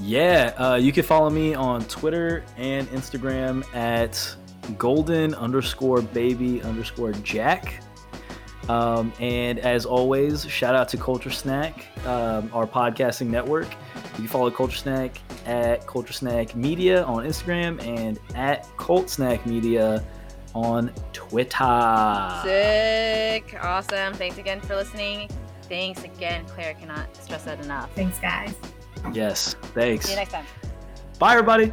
Yeah, uh, you can follow me on Twitter and Instagram at golden underscore baby underscore jack. Um, and as always, shout out to Culture Snack, um, our podcasting network. You can follow Culture Snack at Culture Snack Media on Instagram and at Cult Snack Media on Twitter.
Sick. Awesome. Thanks again for listening. Thanks again, Claire. Cannot stress that enough.
Thanks, guys.
Yes, thanks.
See you next time.
Bye, everybody.